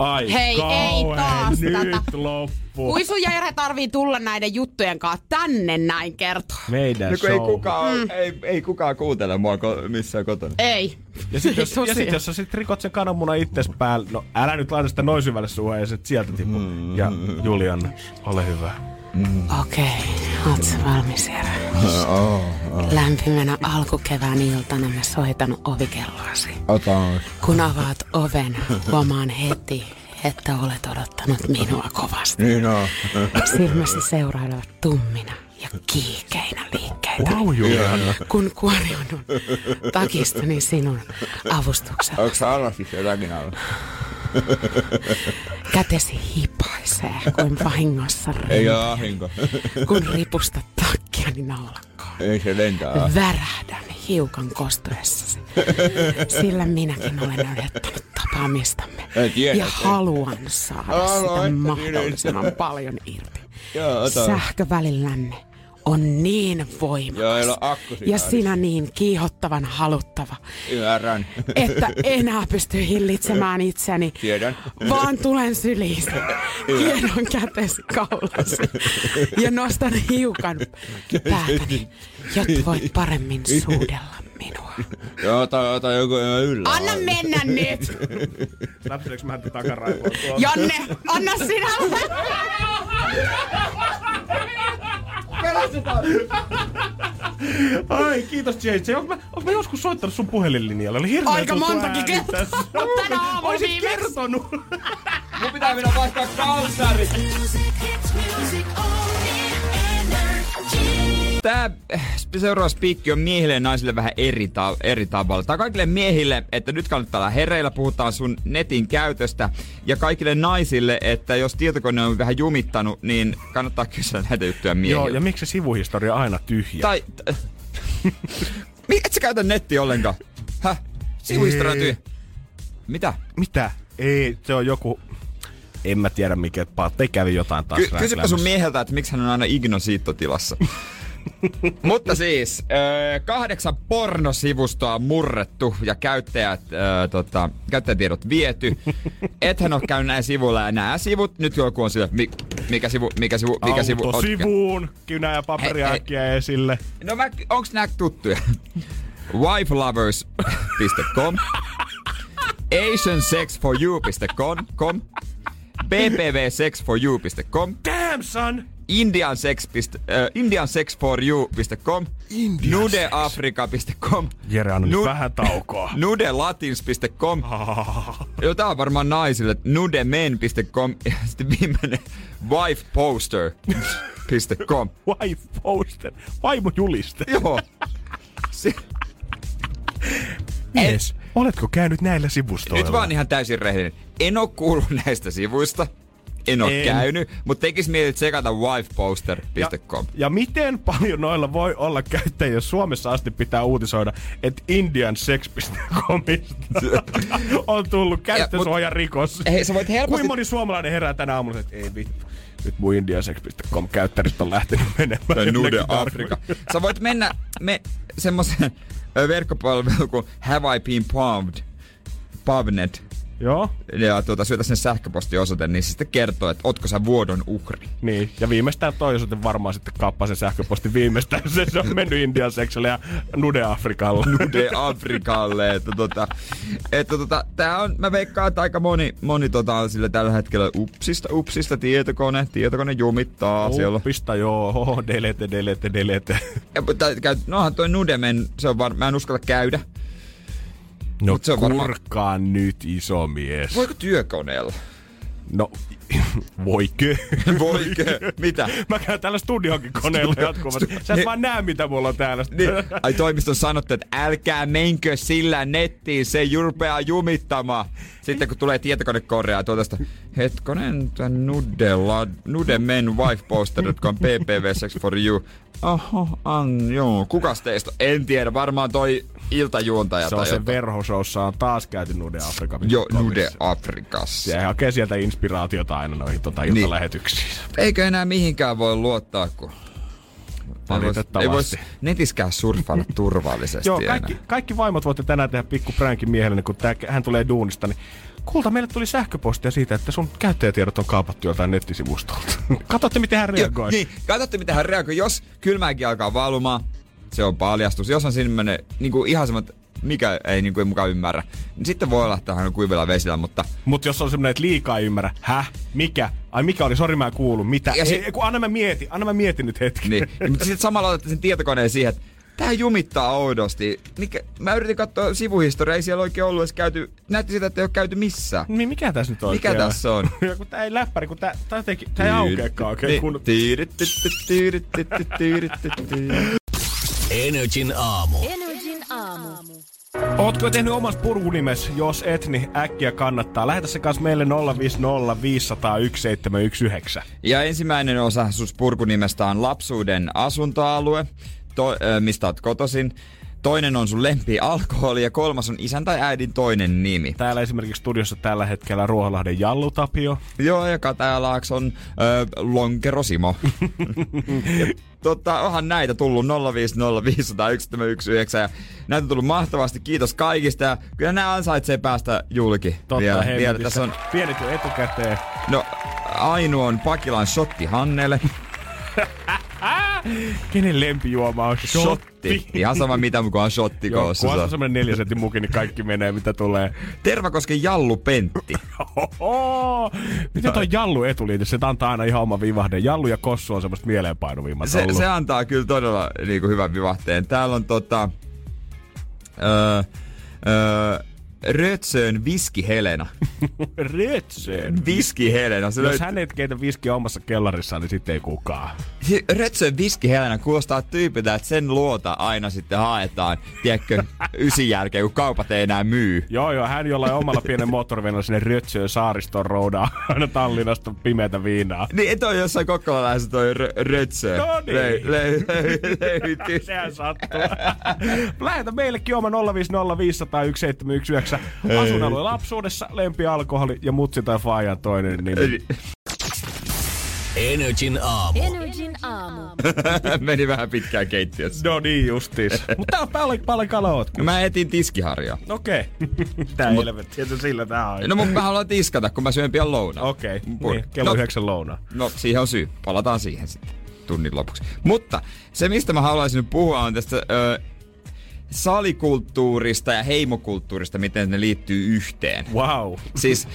Speaker 1: Ai
Speaker 6: Hei, ei
Speaker 1: kauhean,
Speaker 6: taas
Speaker 1: nyt
Speaker 6: tätä.
Speaker 1: loppu.
Speaker 6: Kuisu Jere tarvii tulla näiden juttujen kanssa tänne näin kertoa.
Speaker 1: Meidän
Speaker 2: No kun ei
Speaker 1: show.
Speaker 2: kukaan, mm. ei, ei kukaan kuuntele mua ko- missään kotona.
Speaker 6: Ei.
Speaker 1: Ja sit, jos, ja sit, jos sä sit rikot sen kananmunan itses päälle, no älä nyt laita sitä noin syvälle suuhun ja sit sieltä tipu. Mm. Ja Julian, ole hyvä.
Speaker 6: Okei, okay. oot sä valmis Jere? Lämpimänä alkukevään iltana mä soitan ovikelloasi.
Speaker 2: Ota
Speaker 6: Kun avaat oven, huomaan heti, että olet odottanut minua kovasti.
Speaker 2: Niin on.
Speaker 6: Silmäsi seurailevat tummina ja kiikeinä liikkeitä.
Speaker 1: Wow.
Speaker 6: Kun kuoriudun takistani sinun avustuksella.
Speaker 2: Onko sä alla siis jotakin alla?
Speaker 6: Kätesi hipaisee kuin vahingossa
Speaker 2: Ei
Speaker 6: rinteet,
Speaker 2: oo ahinko.
Speaker 6: kun ripustat takkiani naulakkoon.
Speaker 2: Ei se lentää.
Speaker 6: Värähdän hiukan kostuessasi, sillä minäkin olen odottanut tapaamistamme
Speaker 2: Ei tiedä,
Speaker 6: ja haluan saada sitä mahdollisimman paljon irti.
Speaker 2: Joo, ota.
Speaker 6: On niin
Speaker 2: Joo, ei
Speaker 6: voimakas
Speaker 2: ole akku siinä
Speaker 6: ja sinä niin kiihottavan haluttava,
Speaker 2: Ymmärrän.
Speaker 6: että enää pysty hillitsemään itseni,
Speaker 2: Tiedän.
Speaker 6: vaan tulen syliisi. Hiedon kätesi kaulasi ja nostan hiukan päätäni, jotta voit paremmin suudella minua.
Speaker 2: Joo, ota, ota joku yllä.
Speaker 6: Anna mennä nyt!
Speaker 1: Läpsileekö mä tuolla?
Speaker 6: Janne, anna sinä!
Speaker 1: Ai, kiitos JJ. Onko mä, onko mä joskus soittanut sun puhelinlinjalle? Oli hirveä
Speaker 6: Aika montakin kertaa. Tänä aamulla
Speaker 1: Oisit
Speaker 6: viimeksi.
Speaker 1: kertonut.
Speaker 2: Mun pitää mennä vaihtaa kalsari. Tää eh, seuraava spiikki on miehille ja naisille vähän eri, ta- eri tavalla. Tai kaikille miehille, että nyt kannattaa olla hereillä, puhutaan sun netin käytöstä. Ja kaikille naisille, että jos tietokone on vähän jumittanut, niin kannattaa kysyä näitä juttuja miehille.
Speaker 1: Joo, ja miksi se sivuhistoria aina tyhjä?
Speaker 2: Tai... T- et sä käytä nettiä ollenkaan? Häh? Sivuhistoria tyhjä. Mitä?
Speaker 1: Mitä? Ei, se on joku... En mä tiedä mikä, että kävi jotain taas
Speaker 2: Ky- kysypä sun mieheltä, että miksi hän on aina igno-siittotilassa. Mutta siis, kahdeksan pornosivustoa on murrettu ja käyttäjät, tota, käyttäjätiedot viety. Ethän ole käynyt näin sivuilla ja nämä sivut, nyt joku on sillä, mi, mikä sivu, mikä sivu, mikä sivu.
Speaker 1: Auto sivuun, kynä ja paperia äkkiä esille.
Speaker 2: No mä, onks nää tuttuja? wifelovers.com asiansexforyou.com com, bbvsexforyou.com
Speaker 1: Damn son!
Speaker 2: Indiansex, äh, indiansexforyou.com nudeafrika.com
Speaker 1: Jere, anna
Speaker 2: Nu-
Speaker 1: vähän taukoa.
Speaker 2: nudelatins.com Joo, tää on varmaan naisille. nudemen.com ja sitten viimeinen wifeposter.com
Speaker 1: Wife poster. Vaimo juliste.
Speaker 2: Joo. Se,
Speaker 1: Mies, oletko käynyt näillä sivustoilla?
Speaker 2: Nyt vaan ihan täysin rehellinen. En oo kuullut näistä sivuista. En oo
Speaker 1: En.
Speaker 2: käynyt, mutta tekis mieli tsekata wifeposter.com.
Speaker 1: Ja miten paljon noilla voi olla käyttäjiä, jos Suomessa asti pitää uutisoida, että indiansex.comista on tullut käyttösuojan rikos.
Speaker 2: Hei, sä voit helposti...
Speaker 1: Kuinka moni suomalainen herää tänä aamulla, että ei vittu. Nyt mun indiansex.com käyttäjistä on lähtenyt menemään.
Speaker 2: Tai Nude Afrika. Sä voit mennä me, semmoisen verkkopalveluun kuin Have I Been Pumped? Pubnet.
Speaker 1: Joo,
Speaker 2: Ja tuota, syötä sen sähköpostiosoite, niin se sitten kertoo, että ootko sä vuodon uhri.
Speaker 1: niin. Ja viimeistään toi osoite varmaan sitten kappaa sen sähköposti viimeistään. Se, se on mennyt Indian seksille ja Nude Afrikalla.
Speaker 2: Nude Afrikalle. Että tota, että tota, tää on, mä veikkaan, että aika moni, moni tota, on sillä tällä hetkellä upsista, upsista tietokone, tietokone jumittaa siellä.
Speaker 1: Uppista joo, oho, delete, delete, delete.
Speaker 2: Ja, mutta nohan toi Nudemen, se on var, mä en uskalla käydä.
Speaker 1: No
Speaker 2: Mut se on varmaan-
Speaker 1: kurkkaan nyt iso mies.
Speaker 2: Voiko työkoneella?
Speaker 1: No, voikö?
Speaker 2: Voikö? Mitä?
Speaker 1: Mä käyn täällä studionkin koneella jatkuvasti. Sä et
Speaker 2: Ne-
Speaker 1: vaan näe, mitä mulla on täällä.
Speaker 2: Niin, ai toimiston sanottu, että älkää menkö sillä nettiin, se rupeaa jumittamaan. Sitten kun tulee tietokonekorjaa ja tuota sitä, hetkonen, tän nudella, nudemen wifeposter.com ppv sex for you. Oho, an, joo. Kukas teistä? En tiedä, varmaan toi iltajuontaja
Speaker 1: Se on
Speaker 2: tai
Speaker 1: se
Speaker 2: jotain.
Speaker 1: Verhoshowssa on taas käyty Nude Afrikan.
Speaker 2: Jo, Nude Afrikassa.
Speaker 1: Se hakee sieltä inspiraatiota aina noihin tota
Speaker 2: Niin.
Speaker 1: iltalähetyksiin.
Speaker 2: Eikö enää mihinkään voi luottaa, kun...
Speaker 1: Valitettavasti.
Speaker 2: ei vois netiskään surffailla turvallisesti
Speaker 1: Joo,
Speaker 2: enää.
Speaker 1: kaikki, kaikki vaimot voitte tänään tehdä pikku pränkin miehelle, niin kun tää, hän tulee duunista, niin Kulta, meille tuli sähköpostia siitä, että sun käyttäjätiedot on kaapattu joltain nettisivustolta. Katsotte, miten hän reagoi.
Speaker 2: Joo, niin, katsotte miten hän reagoi. Jos kylmäkin alkaa valumaan, se on paljastus. Jos on sinne niin kuin ihan semmoinen, mikä ei niin kuin mukaan ymmärrä, niin sitten voi olla, että hän on kuivilla vesillä, mutta
Speaker 1: Mutta jos on semmoinen, että liikaa ei ymmärrä, häh, mikä, ai mikä oli, sori mä en kuulu, mitä,
Speaker 2: Ja si-
Speaker 1: ei, kun anna mä mieti, anna mä mietin nyt hetki.
Speaker 2: niin. niin mutta sitten samalla otatte sen tietokoneen siihen, että Tää jumittaa oudosti. Mikä, mä yritin katsoa sivuhistoriaa, ei siellä oikein ollut edes käyty. Näytti sitä, että ei ole käyty missään.
Speaker 1: Niin mikä tässä nyt on?
Speaker 2: Mikä tässä on?
Speaker 1: Ja kun tää ei läppäri, kun tää, tää, jotenkin, tää ei aukeakaan oikein
Speaker 2: Niin.
Speaker 1: kun...
Speaker 3: Energin aamu.
Speaker 4: Energin aamu.
Speaker 1: Ootko tehnyt omas purkunimes? Jos et, niin äkkiä kannattaa. Lähetä se kanssa meille 050 500 1719.
Speaker 2: Ja ensimmäinen osa sus purkunimestä on lapsuuden asuntoalue, to, ö, mistä oot kotoisin. Toinen on sun lempi alkoholi ja kolmas on isän tai äidin toinen nimi.
Speaker 1: Täällä esimerkiksi studiossa tällä hetkellä Ruoholahden Jallu Tapio.
Speaker 2: Joo, ja Katajalaakson ö, Lonkero Simo. ja, tota, onhan näitä tullut 050501719 ja näitä on tullut mahtavasti. Kiitos kaikista ja kyllä nämä ansaitsee päästä julki.
Speaker 1: Totta,
Speaker 2: vielä, vielä. Tässä on,
Speaker 1: Pienet jo etukäteen.
Speaker 2: no, Ainu on Pakilan shotti Hannelle.
Speaker 1: Kenen lempijuoma on
Speaker 2: Shotti. Ihan sama mitä mukaan shotti
Speaker 1: Joo,
Speaker 2: koossa.
Speaker 1: kun on semmonen neljä sentin muki, niin kaikki menee, mitä tulee.
Speaker 2: Tervakosken Jallu Pentti.
Speaker 1: Oho! Miten toi Jallu etuliite? Se antaa aina ihan oma vivahde. Jallu ja Kossu on semmoista mieleenpainuvimmat
Speaker 2: Se,
Speaker 1: ollut.
Speaker 2: se antaa kyllä todella niin kuin hyvän vivahteen. Täällä on tota... Öö, öö, Rötsön Viski Helena.
Speaker 1: Rötsön.
Speaker 2: Viski Helena. Se
Speaker 1: Jos
Speaker 2: löytyy-
Speaker 1: hän ei keitä viskiä omassa kellarissaan, niin sitten ei kukaan.
Speaker 2: Rötsön Viski Helena kuulostaa tyypiltä, että sen luota aina sitten haetaan, tiedätkö, ysin jälkeen, kun kaupat ei enää myy.
Speaker 1: Joo, joo, hän jollain omalla pienen moottorivenellä sinne Rötsöön saaristoon roudaa aina Tallinnasta pimeätä viinaa.
Speaker 2: Niin, toi jossain Kokkolalaisessa toi rö- Rötsö.
Speaker 1: No niin.
Speaker 2: Le- löytyy.
Speaker 1: Sehän sattuu. Lähetä meillekin oma 050 500 1719. Asunalue lapsuudessa, lempi alkoholi ja mutsi tai faajan toinen nimi.
Speaker 3: Energin aamu.
Speaker 4: Energin aamu.
Speaker 2: Meni vähän pitkään keittiössä.
Speaker 1: No niin justiis. Mutta tää on paljon, paljon kaloot.
Speaker 2: No mä etin tiskiharjaa.
Speaker 1: Okei. Tää
Speaker 2: Mut-
Speaker 1: helvetti, että sillä tää on.
Speaker 2: No mutta mä haluan tiskata, kun mä syön pian lounaa.
Speaker 1: Okei,
Speaker 2: Pur-
Speaker 1: niin, kello
Speaker 2: no,
Speaker 1: yhdeksän lounaa.
Speaker 2: No siihen on syy. Palataan siihen sitten tunnin lopuksi. Mutta se, mistä mä haluaisin nyt puhua, on tästä ö, salikulttuurista ja heimokulttuurista, miten ne liittyy yhteen.
Speaker 1: Wow.
Speaker 2: Siis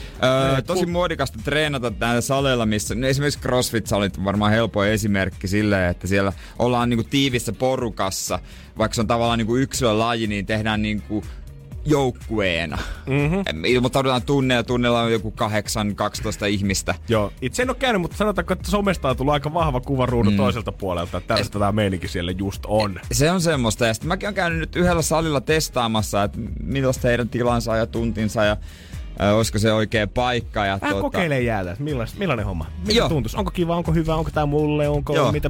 Speaker 2: ö, tosi muodikasta treenata täällä saleilla, missä no esimerkiksi CrossFit-salit on varmaan helppo esimerkki sille, että siellä ollaan niinku tiivissä porukassa, vaikka se on tavallaan niinku yksilölaji, niin tehdään niinku joukkueena. Mm-hmm. Ilmoittaudutaan tunneilla, tunnella on joku 8-12 ihmistä.
Speaker 1: Joo, itse en ole käynyt, mutta sanotaanko, että somesta on tullut aika vahva kuva ruudun mm. toiselta puolelta, että tällaista tämä meininki siellä just on.
Speaker 2: Se on semmoista. Ja sitten mäkin olen käynyt nyt yhdellä salilla testaamassa, että millaista heidän tilansa ja tuntinsa ja äh, olisiko se oikea paikka. Ja
Speaker 1: Vähän kokeilee jäätä, että millais, millainen homma? Mitä
Speaker 2: Joo.
Speaker 1: tuntuisi? Onko kiva, onko hyvä, onko tää mulle, onko
Speaker 2: Joo.
Speaker 1: mitä...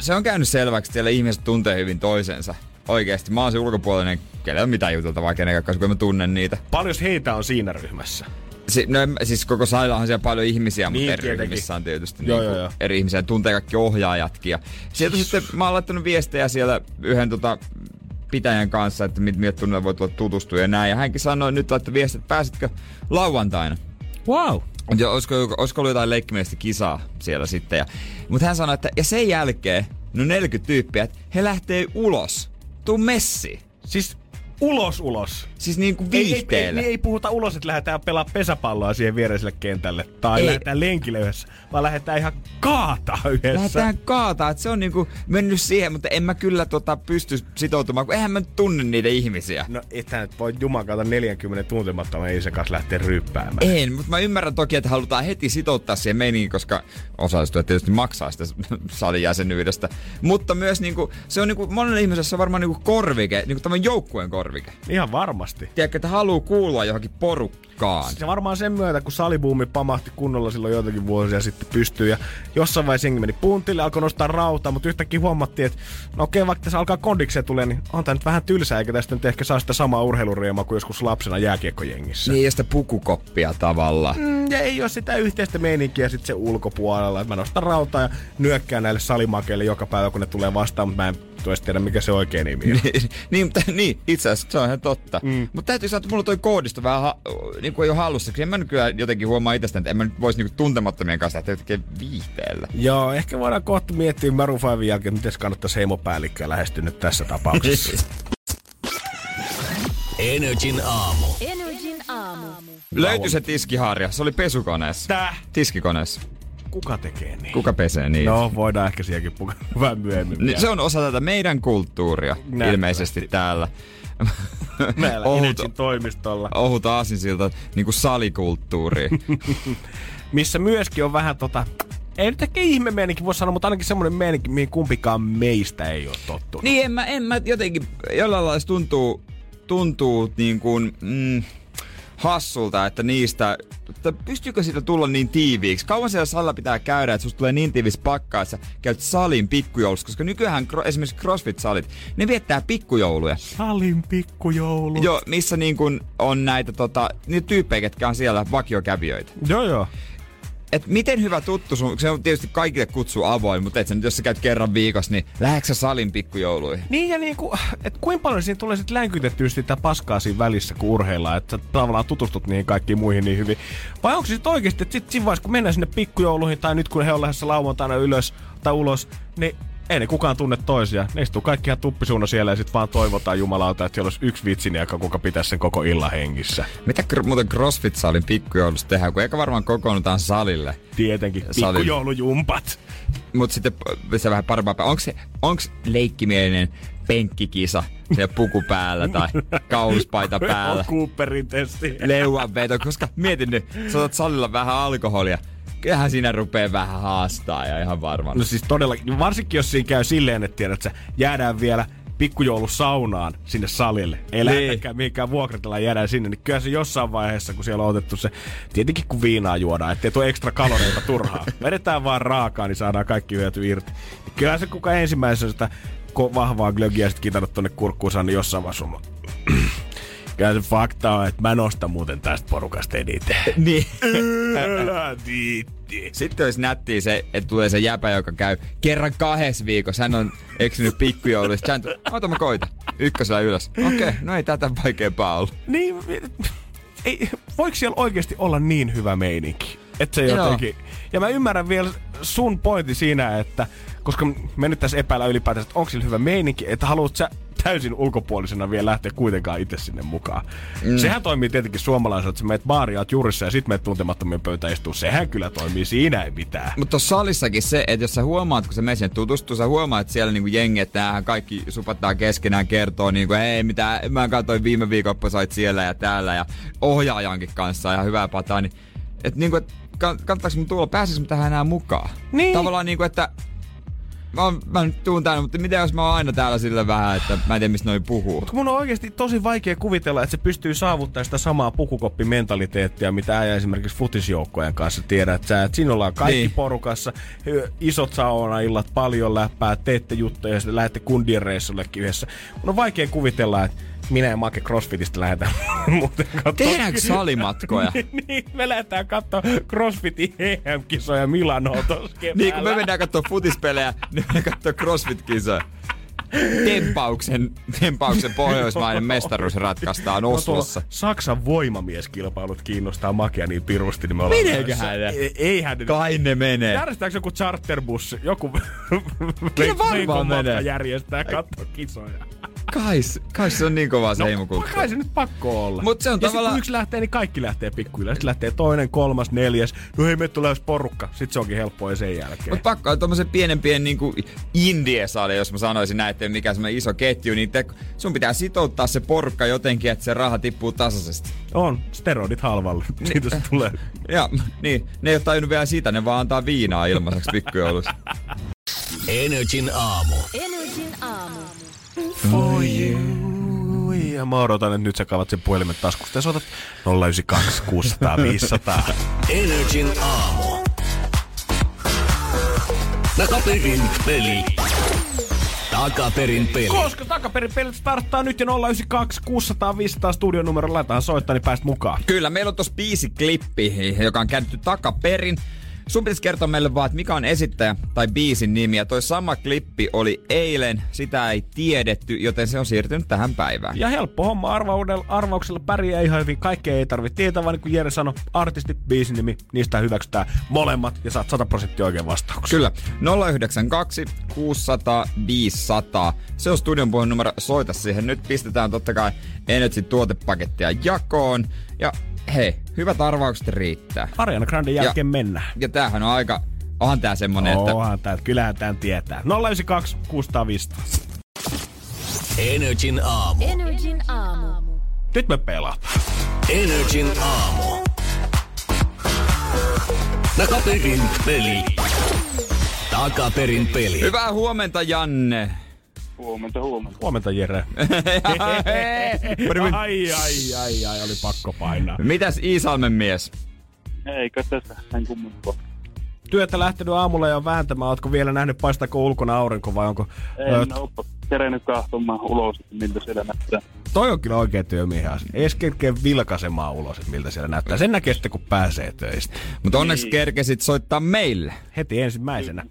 Speaker 2: Se on käynyt selväksi, että siellä ihmiset tuntee hyvin toisensa. Oikeesti. Mä oon se ulkopuolinen, kelle on mitään juteltavaa kenen kanssa, kun mä tunnen niitä.
Speaker 1: Paljon heitä on siinä ryhmässä?
Speaker 2: Si- no, en- siis koko salillahan on siellä paljon ihmisiä, mutta
Speaker 1: Niin,
Speaker 2: eri
Speaker 1: tietenkin.
Speaker 2: ryhmissä on tietysti
Speaker 1: Joo,
Speaker 2: niinku
Speaker 1: joo, joo.
Speaker 2: eri ihmisiä. Tuntee kaikki ohjaajatkin. Ja sieltä sitten mä oon laittanut viestejä siellä yhden tota, pitäjän kanssa, että mit, miltä tunnella voi tulla tutustua ja näin. Ja hänkin sanoi nyt laittoi viestiä, että pääsitkö lauantaina?
Speaker 1: Wow.
Speaker 2: Ja olisiko, olisiko ollut jotain leikkimielistä kisaa siellä sitten. Ja, mutta hän sanoi, että ja sen jälkeen, no 40 tyyppiä, että he lähtee ulos. Tuu messiin.
Speaker 1: Siis ulos ulos.
Speaker 2: Siis niinku
Speaker 1: Ei, ei, ei,
Speaker 2: viihteelle.
Speaker 1: ei, ei puhuta ulos, että lähdetään pelaa pesäpalloa siihen viereiselle kentälle. Tai
Speaker 2: Ei.
Speaker 1: lähdetään lenkille yhdessä, vaan lähdetään ihan kaataa yhdessä.
Speaker 2: Lähdetään kaataa, että se on niinku mennyt siihen, mutta en mä kyllä tota pysty sitoutumaan, kun eihän mä nyt tunne niitä ihmisiä.
Speaker 1: No ethän nyt voi jumakauta 40 tuntemattoman ihmisen kanssa lähteä ryppäämään.
Speaker 2: En, mutta mä ymmärrän toki, että halutaan heti sitouttaa siihen meininkiin, koska osallistujat tietysti maksaa sitä salin jäsenyydestä. Mutta myös niinku, se on niinku, monelle ihmiselle se on varmaan niinku korvike, niinku tämän joukkueen korvike.
Speaker 1: Ihan varmasti.
Speaker 2: Tiedätkö, että haluaa kuulua johonkin porukkaan.
Speaker 1: Se varmaan sen myötä, kun salibuumi pamahti kunnolla silloin joitakin vuosia sitten pystyy. Ja jossain vaiheessa jengi meni puntille, alkoi nostaa rautaa, mutta yhtäkkiä huomattiin, että no okei, vaikka tässä alkaa kondikseen tulee, niin on tämä nyt vähän tylsää, eikä tästä nyt ehkä saa sitä samaa urheiluriemaa kuin joskus lapsena jääkiekkojengissä.
Speaker 2: Niin, ja sitä pukukoppia tavallaan.
Speaker 1: Mm, ja ei ole sitä yhteistä meininkiä sitten se ulkopuolella. Että Mä nostan rautaa ja nyökkään näille salimakeille joka päivä, kun ne tulee vastaan, mutta mä en edes tiedä, mikä se oikein nimi on.
Speaker 2: niin, niin, itse asiassa se on ihan totta. Mm. Mutta täytyy sanoa, että mulla toi koodisto vähän ha, niin kuin ei ole hallussa. En mä nykyään jotenkin huomaa itsestäni, että en mä nyt voisi niin tuntemattomien kanssa lähteä jotenkin viihteellä.
Speaker 1: Joo, ehkä voidaan kohta miettiä Maroon 5 jälkeen, miten kannattaisi heimopäällikköä lähestyä nyt tässä tapauksessa.
Speaker 3: Energin aamu.
Speaker 4: Energin aamu.
Speaker 2: Löytyi se tiskiharja. Se oli pesukoneessa.
Speaker 1: Tää?
Speaker 2: Tiskikoneessa.
Speaker 1: Kuka tekee niin?
Speaker 2: Kuka pesee niin?
Speaker 1: No, voidaan ehkä siihenkin puhua vähän myöhemmin.
Speaker 2: Niin, se on osa tätä meidän kulttuuria
Speaker 1: Nähtävästi.
Speaker 2: ilmeisesti täällä.
Speaker 1: Meillä
Speaker 2: ohut,
Speaker 1: toimistolla.
Speaker 2: ohut aasinsilta niinku salikulttuuri.
Speaker 1: missä myöskin on vähän tota, ei nyt ehkä ihme meininki voi sanoa, mutta ainakin semmoinen meininki, mihin kumpikaan meistä ei ole tottunut.
Speaker 2: niin en mä, en mä jotenkin, jollain lailla tuntuu, tuntuu niin kuin, mm, hassulta, että niistä, että pystyykö siitä tulla niin tiiviiksi? Kauan siellä salilla pitää käydä, että susta tulee niin tiivis pakkaa, että sä käyt salin pikkujoulussa, koska nykyään esimerkiksi CrossFit-salit, ne viettää pikkujouluja.
Speaker 1: Salin pikkujoulu.
Speaker 2: Joo, missä niin kuin on näitä tota, niitä tyyppejä, ketkä on siellä vakiokävijöitä.
Speaker 1: Joo, joo.
Speaker 2: Et miten hyvä tuttu sun, se on tietysti kaikille kutsu avoin, mutta et sä nyt, jos sä käyt kerran viikossa, niin lähdetkö salin pikkujouluihin?
Speaker 1: Niin ja niinku, että kuinka paljon siinä tulee sit länkytettyä sitä paskaa siinä välissä, kun urheillaan, että sä tavallaan tutustut niihin kaikkiin muihin niin hyvin. Vai onko se sit oikeesti, että sit siinä vaiheessa, kun mennään sinne pikkujouluihin tai nyt kun he on lähdössä lauantaina ylös tai ulos, niin ei ne kukaan tunne toisia. Ne istuu kaikki ihan tuppisuuna siellä ja sit vaan toivotaan jumalauta, että siellä olisi yksi vitsin, joka kuka pitäisi sen koko illan hengissä.
Speaker 2: Mitä kr- muuten CrossFit-salin pikkujoulussa tehdään, kun eikä varmaan kokoonnutaan salille.
Speaker 1: Tietenkin, pikkujoulujumpat.
Speaker 2: Mutta sitten se vähän parempaa. Onko se onks leikkimielinen penkkikisa ja puku päällä tai kauspaita päällä?
Speaker 1: Cooperin testi.
Speaker 2: leuanveto, koska mietin nyt, sä otat salilla vähän alkoholia. Kyllähän siinä rupee vähän haastaa ja ihan varmaan.
Speaker 1: No siis todellakin, varsinkin jos siinä käy silleen, että tiedät, että jäädään vielä pikkujoulusaunaan sinne salille. Ei
Speaker 2: Niin.
Speaker 1: lähdetäkään mihinkään vuokratella jäädään sinne, niin kyllä se jossain vaiheessa, kun siellä on otettu se, tietenkin kun viinaa juodaan, ettei tuo ekstra kaloreita turhaa. Vedetään vaan raakaa, niin saadaan kaikki hyöty irti. Niin kyllä se kuka ensimmäisenä sitä vahvaa glögiä sitten kitanut tonne kurkkuun saa, niin jossain vaiheessa on Kyllä se fakta on, että mä nostan muuten tästä porukasta eniten.
Speaker 2: Niin. Sitten olisi nättiä se, että tulee se jäpä, joka käy kerran kahdessa viikossa. Hän on eksynyt pikkujouluista. Hän tulee, ota mä koita. Ykkösellä ylös. Okei, okay, no ei tätä vaikeampaa ollut.
Speaker 1: Niin, ei, voiko siellä oikeasti olla niin hyvä meininki? Että se
Speaker 2: Joo.
Speaker 1: jotenkin... Ja mä ymmärrän vielä sun pointti siinä, että koska me nyt tässä epäillä ylipäätään, että onko sillä hyvä meininki, että haluat sä täysin ulkopuolisena vielä lähteä kuitenkaan itse sinne mukaan. Mm. Sehän toimii tietenkin suomalaisena, että sä meet baaria oot jurissa ja sit meet tuntemattomien pöytä istuu. Sehän kyllä toimii, siinä ei mitään.
Speaker 2: Mutta salissakin se, että jos sä huomaat, kun sä menet sinne tutustuu, sä huomaat, että siellä niinku jengi, että näähän kaikki supattaa keskenään, kertoo niinku, hei mitä, mä katsoin viime viikonloppu sait siellä ja täällä ja ohjaajankin kanssa ja hyvää pataa, niin että niinku, et, kann- kannattaako mun tulla, pääsisikö tähän enää mukaan?
Speaker 1: Niin.
Speaker 2: Tavallaan niinku, että mä, oon, mä nyt tuun tänne, mutta mitä jos mä oon aina täällä sillä vähän, että mä en tiedä mistä noin puhuu.
Speaker 1: Mutta mun on oikeasti tosi vaikea kuvitella, että se pystyy saavuttamaan sitä samaa pukukoppimentaliteettia, mitä äijä esimerkiksi futisjoukkojen kanssa tiedät. Sä, että siinä ollaan kaikki
Speaker 2: Niin.
Speaker 1: porukassa, isot saunaillat, paljon läppää, teette juttuja ja sitten lähdette kundien reissullekin yhdessä. Mun on vaikea kuvitella, että minä ja Make CrossFitistä lähdetään muuten katsomaan.
Speaker 2: Tehdäänkö salimatkoja?
Speaker 1: niin, me lähdetään katsoa CrossFitin EM-kisoja Milanoa keväällä.
Speaker 2: Niin, kun me mennään katsoa futispelejä, niin me katsoa CrossFit-kisoja. Tempauksen, tempauksen pohjoismainen mestaruus ratkaistaan
Speaker 1: No
Speaker 2: Oslossa.
Speaker 1: Saksan voimamieskilpailut kiinnostaa Makia niin pirusti, niin me ollaan...
Speaker 2: Meneeköhän ne?
Speaker 1: Ei- Eihän ne.
Speaker 2: Kai ne menee.
Speaker 1: Järjestääkö joku charterbussi, joku
Speaker 2: Kyllä varmaan menee.
Speaker 1: järjestää katsoa kisoja.
Speaker 2: Kai, se- kai se on niin kovaa se
Speaker 1: No,
Speaker 2: heimokulttuuri.
Speaker 1: kai se nyt pakko olla.
Speaker 2: Mut se on
Speaker 1: ja
Speaker 2: tavallaan-
Speaker 1: kun yksi lähtee, niin kaikki lähtee pikkuhiljaa. Sitten lähtee toinen, kolmas, neljäs. No hei, me tulee porukka. Sitten se onkin helppoa sen jälkeen.
Speaker 2: Mut pakko on tommosen pienen pienen niinku indiesale, jos mä sanoisin näin, että mikä semmonen iso ketju, niin te, sun pitää sitouttaa se porukka jotenkin, että se raha tippuu tasaisesti.
Speaker 1: On, steroidit halvalla.
Speaker 2: Niin.
Speaker 1: Siitä se tulee.
Speaker 2: Ja niin, ne ei oo tajunnut vielä sitä, ne vaan antaa viinaa ilmaiseksi pikkujoulussa.
Speaker 3: Energin aamu.
Speaker 4: Energin aamu.
Speaker 1: For you. Ja mä odotan, että nyt sä kaavat sen puhelimen taskusta ja soitat 092 600 500.
Speaker 3: Energin aamu. Takaperin peli. Takaperin peli.
Speaker 1: Koska takaperin pelit starttaa nyt ja 092 600 500 studion numero laitetaan soittaa, niin pääst mukaan.
Speaker 2: Kyllä, meillä on tossa biisiklippi, joka on käännetty takaperin. Sun pitäisi kertoa meille vaan, että mikä on esittäjä tai biisin nimi. Ja toi sama klippi oli eilen, sitä ei tiedetty, joten se on siirtynyt tähän päivään.
Speaker 1: Ja helppo homma arvaudella, arvauksella pärjää ihan hyvin. Kaikkea ei tarvitse tietää, vaan niin kuin Jere sanoi, artisti, biisin nimi, niistä hyväksytään molemmat ja saat 100 prosenttia oikein vastauksen.
Speaker 2: Kyllä, 092 600 500. Se on studion puheen numero, soita siihen. Nyt pistetään totta kai Energy tuotepakettia jakoon. Ja hei, hyvät arvaukset riittää.
Speaker 1: Ariana Grande jälkeen
Speaker 2: Ja-
Speaker 1: mennään.
Speaker 2: Ja tämähän on aika, onhan tää semmonen, että
Speaker 1: Onhan tää, kyllähän tämän tietää. 092 600 500.
Speaker 3: Energin aamu.
Speaker 4: Energin aamu.
Speaker 1: Nyt me pelataan.
Speaker 3: Energin aamu. Takaperin peli. Takaperin peli.
Speaker 2: Hyvää huomenta, Janne.
Speaker 5: Huomenta, huomenta.
Speaker 1: Huomenta Jere. ai, ai, ai, ai, oli pakko painaa.
Speaker 2: Mitäs Iisalmen mies?
Speaker 5: Eikö tässä näin kummempaa?
Speaker 1: Työtä lähtenyt aamulla jo vääntämään. Ootko vielä nähnyt, paistaako ulkona aurinko vai onko...
Speaker 5: En ole kerennyt kahtomaan ulos, että miltä siellä näyttää.
Speaker 1: toi on kyllä oikein työmiehen asia. Ei edes kerkeä vilkaisemaan ulos, että miltä siellä näyttää. Sen näkee sitten, kun pääsee töistä.
Speaker 2: Mutta onneksi kerkesit soittaa meille.
Speaker 1: Heti ensimmäisenä.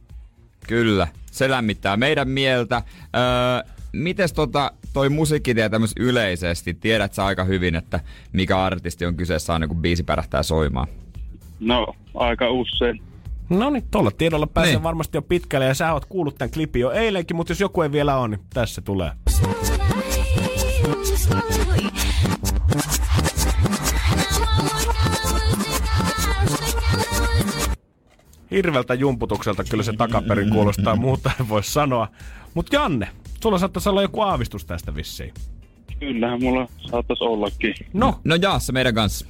Speaker 2: Kyllä, se lämmittää meidän mieltä. Öö, mites tota, toi musiikkitie tämmöis yleisesti? Tiedät sä aika hyvin, että mikä artisti on kyseessä aina kun biisi pärähtää soimaan?
Speaker 5: No, aika usein.
Speaker 1: No niin, tuolla tiedolla pääsee
Speaker 2: Niin.
Speaker 1: varmasti jo pitkälle ja sä oot kuullut tämän klipin jo eilenkin, mutta jos joku ei vielä on, niin tässä se tulee. Hirveltä jumputukselta kyllä se takaperin kuulostaa, muuta ei voi sanoa. Mutta Janne, sulla saattaisi olla joku aavistus tästä vissiin.
Speaker 5: Kyllähän mulla saattaisi ollakin.
Speaker 1: No,
Speaker 2: No jaa se meidän kanssa.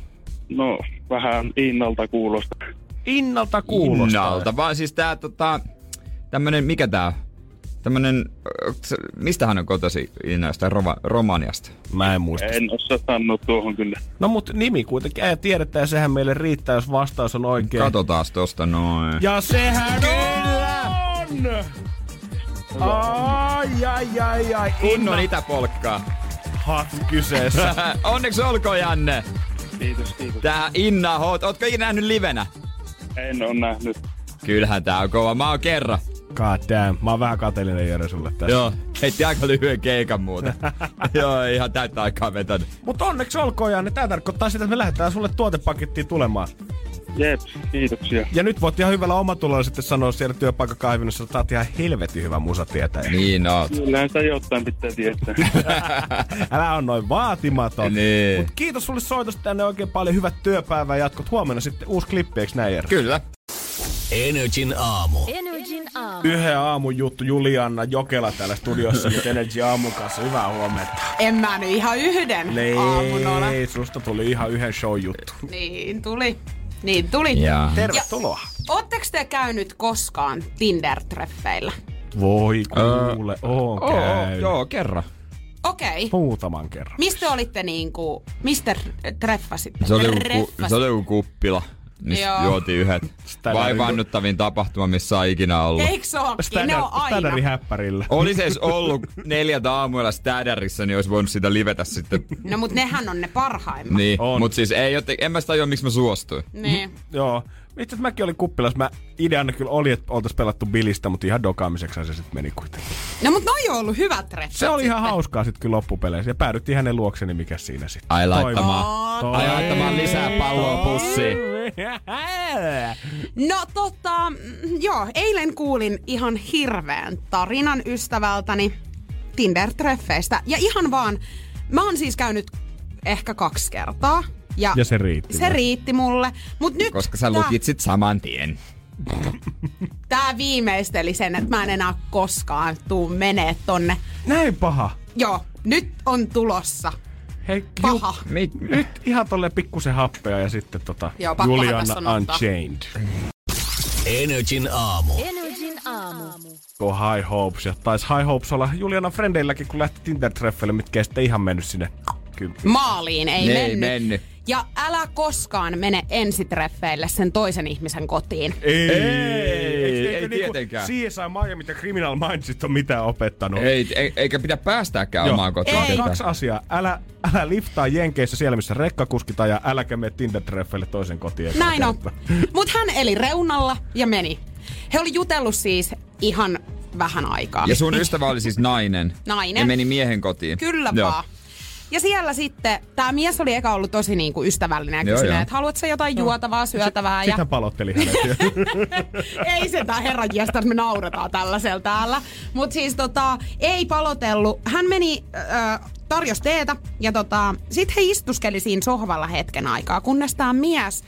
Speaker 5: No, vähän innalta kuulostaa.
Speaker 1: innalta kuulostaa.
Speaker 2: Innalta, vaan siis tää tota, tämmönen, mikä tää on? Tämmönen, ö, se- mistähän on kotosi Innoista, Rova, Romaniasta?
Speaker 1: Mä en muista.
Speaker 5: En osaa sanoa tuohon kyllä.
Speaker 1: No mut nimi kuitenkin ei tiedetään ja sehän meille riittää, jos vastaus on oikein.
Speaker 2: Katsotaan tosta noin.
Speaker 1: Ja sehän on! Ai, ai, ai, ai.
Speaker 2: Kunnon itäpolkkaa.
Speaker 1: Hot kyseessä.
Speaker 2: Onneksi olkoon, Janne.
Speaker 5: Kiitos, kiitos.
Speaker 2: Tää Inna Hot. Ootko ikinä nähnyt livenä?
Speaker 5: En oo nähnyt.
Speaker 2: Kyllähän tää on kova. Mä oon kerran.
Speaker 1: God damn. Mä oon vähän kateellinen Jere sulle tässä.
Speaker 2: Joo, heitti aika lyhyen keikan muuten. Joo, ihan täyttä aikaa vetänyt.
Speaker 1: Mutta onneksi olkoon Janne. Tää tarkoittaa sitä, että me lähdetään sulle tuotepakettiin tulemaan.
Speaker 5: Jep, kiitoksia.
Speaker 1: Ja nyt voit ihan hyvällä omatulolla sitten sanoa siellä työpaikan kahvinnassa, että oot ihan helvetin hyvä musatietäjä.
Speaker 2: Niin oot.
Speaker 5: Kyllähän sitä jotain pitää tietää.
Speaker 1: Älä on noin vaatimaton.
Speaker 2: Niin.
Speaker 1: Mut kiitos sulle soitosta tänne oikein paljon. Hyvät työpäivää jatkot. Huomenna sitten uusi klippi, eiks näin Jere?
Speaker 2: Kyllä.
Speaker 3: Energin aamu.
Speaker 4: Energin aamu.
Speaker 1: Yhden aamun juttu Julianna Jokela täällä studiossa nyt Energy aamun kanssa. Hyvää huomenta.
Speaker 6: En mä nyt ihan yhden aamun ole.
Speaker 1: Ei, susta tuli ihan yhden show juttu.
Speaker 6: Niin tuli. Niin tuli.
Speaker 2: Ja.
Speaker 1: Tervetuloa.
Speaker 6: Ootteko te käynyt koskaan Tinder-treffeillä?
Speaker 1: Voi kuule, oon
Speaker 2: Oo,
Speaker 1: käynyt.
Speaker 2: joo, kerran.
Speaker 6: Okei.
Speaker 1: Muutaman kerran.
Speaker 6: Mistä olitte niinku, mistä treffasitte?
Speaker 2: Se oli joku, se oli joku kuppila. Missä
Speaker 6: Joo.
Speaker 2: juotiin yhdet.
Speaker 1: Sitä
Speaker 2: Vaivaannuttavin tapahtuma, missä saa ikinä ollut.
Speaker 6: Eikö se ookin? Ne
Speaker 1: Standard,
Speaker 6: on aina.
Speaker 1: standardi häppärillä.
Speaker 2: Olisi edes ollut neljältä aamuilla Stadärissa, niin olisi voinut sitä livetä sitten.
Speaker 6: No mut nehän on ne parhaimmat.
Speaker 2: Niin,
Speaker 1: On.
Speaker 2: mut siis ei joten, en mä sitä tajua, miksi mä suostuin.
Speaker 6: Niin.
Speaker 1: Joo. Itse asiassa mäkin olin kuppilas. Mä ideana kyllä oli, että oltais pelattu bilistä, mutta ihan dokaamiseksi se sitten meni kuitenkin.
Speaker 6: No mut noi on ollut hyvät treffit.
Speaker 1: Se oli ihan
Speaker 6: sitten.
Speaker 1: hauskaa sitten kyllä loppupeleissä. Ja päädyttiin hänen luokseni, mikä siinä sitten.
Speaker 2: Ai laittamaan,
Speaker 6: Toi-
Speaker 2: ai laittamaan lisää palloa pussiin.
Speaker 6: No tota, mm, joo, eilen kuulin ihan hirveän tarinan ystävältäni Tinder-treffeistä. Ja ihan vaan, mä oon siis käynyt ehkä kaksi kertaa. Ja,
Speaker 1: Ja se riitti
Speaker 6: Se
Speaker 1: myös.
Speaker 6: riitti mulle. Mut nyt
Speaker 2: Koska sä
Speaker 6: tää,
Speaker 2: lukitsit saman tien.
Speaker 6: tää viimeisteli sen, että mä en enää koskaan tuu menee tonne.
Speaker 1: Näin paha.
Speaker 6: Joo, nyt on tulossa.
Speaker 1: Hei,
Speaker 6: Paha.
Speaker 2: Mik,
Speaker 1: Nyt ihan tolle pikkusen happea ja sitten tota
Speaker 6: Joo,
Speaker 1: Juliana. Unchained.
Speaker 3: Energin aamu.
Speaker 4: Energin aamu.
Speaker 1: Go High Hopes. Ja tais High Hopes olla Juliana Frendeilläkin, kun lähti Tinder-treffeille, mitkä ei sitten ihan mennyt sinne kymppiin.
Speaker 6: Maaliin ei,
Speaker 2: Ne
Speaker 6: mennyt.
Speaker 2: ei mennyt.
Speaker 6: Ja älä koskaan mene ensitreffeille sen toisen ihmisen kotiin.
Speaker 1: Ei,
Speaker 2: ei
Speaker 1: Eikö
Speaker 2: tietenkään.
Speaker 1: Niinku CSI Miami ja Criminal Mindsit on mitään opettanut.
Speaker 2: ei, ei, eikä pidä päästääkään omaan kotiin.
Speaker 6: Ei.
Speaker 1: Kaksi asiaa. Älä, älä liftaa Jenkeissä siellä, missä rekkakuskita ja äläkä mene Tinder-treffeille toisen kotiin.
Speaker 6: Näin on. Mutta hän eli reunalla ja meni. He oli jutellut siis ihan vähän aikaa.
Speaker 2: Ja sun ystävä oli siis nainen.
Speaker 6: Nainen.
Speaker 2: Ja meni miehen kotiin.
Speaker 6: Kyllä
Speaker 2: Joo.
Speaker 6: vaan. Ja siellä sitten, tämä mies oli eka ollut tosi niinku ystävällinen ja
Speaker 2: joo.
Speaker 6: että haluatko sä jotain juotavaa, syötävää.
Speaker 1: Sitten
Speaker 6: Ja
Speaker 1: palotteli hänet.
Speaker 6: ei se tää herran jästä, me nauretaan tällaisella täällä. Mutta siis tota, ei palotellut. Hän meni, äh, tarjosi teetä ja tota, sit he istuskeli siinä sohvalla hetken aikaa, kunnes tämä mies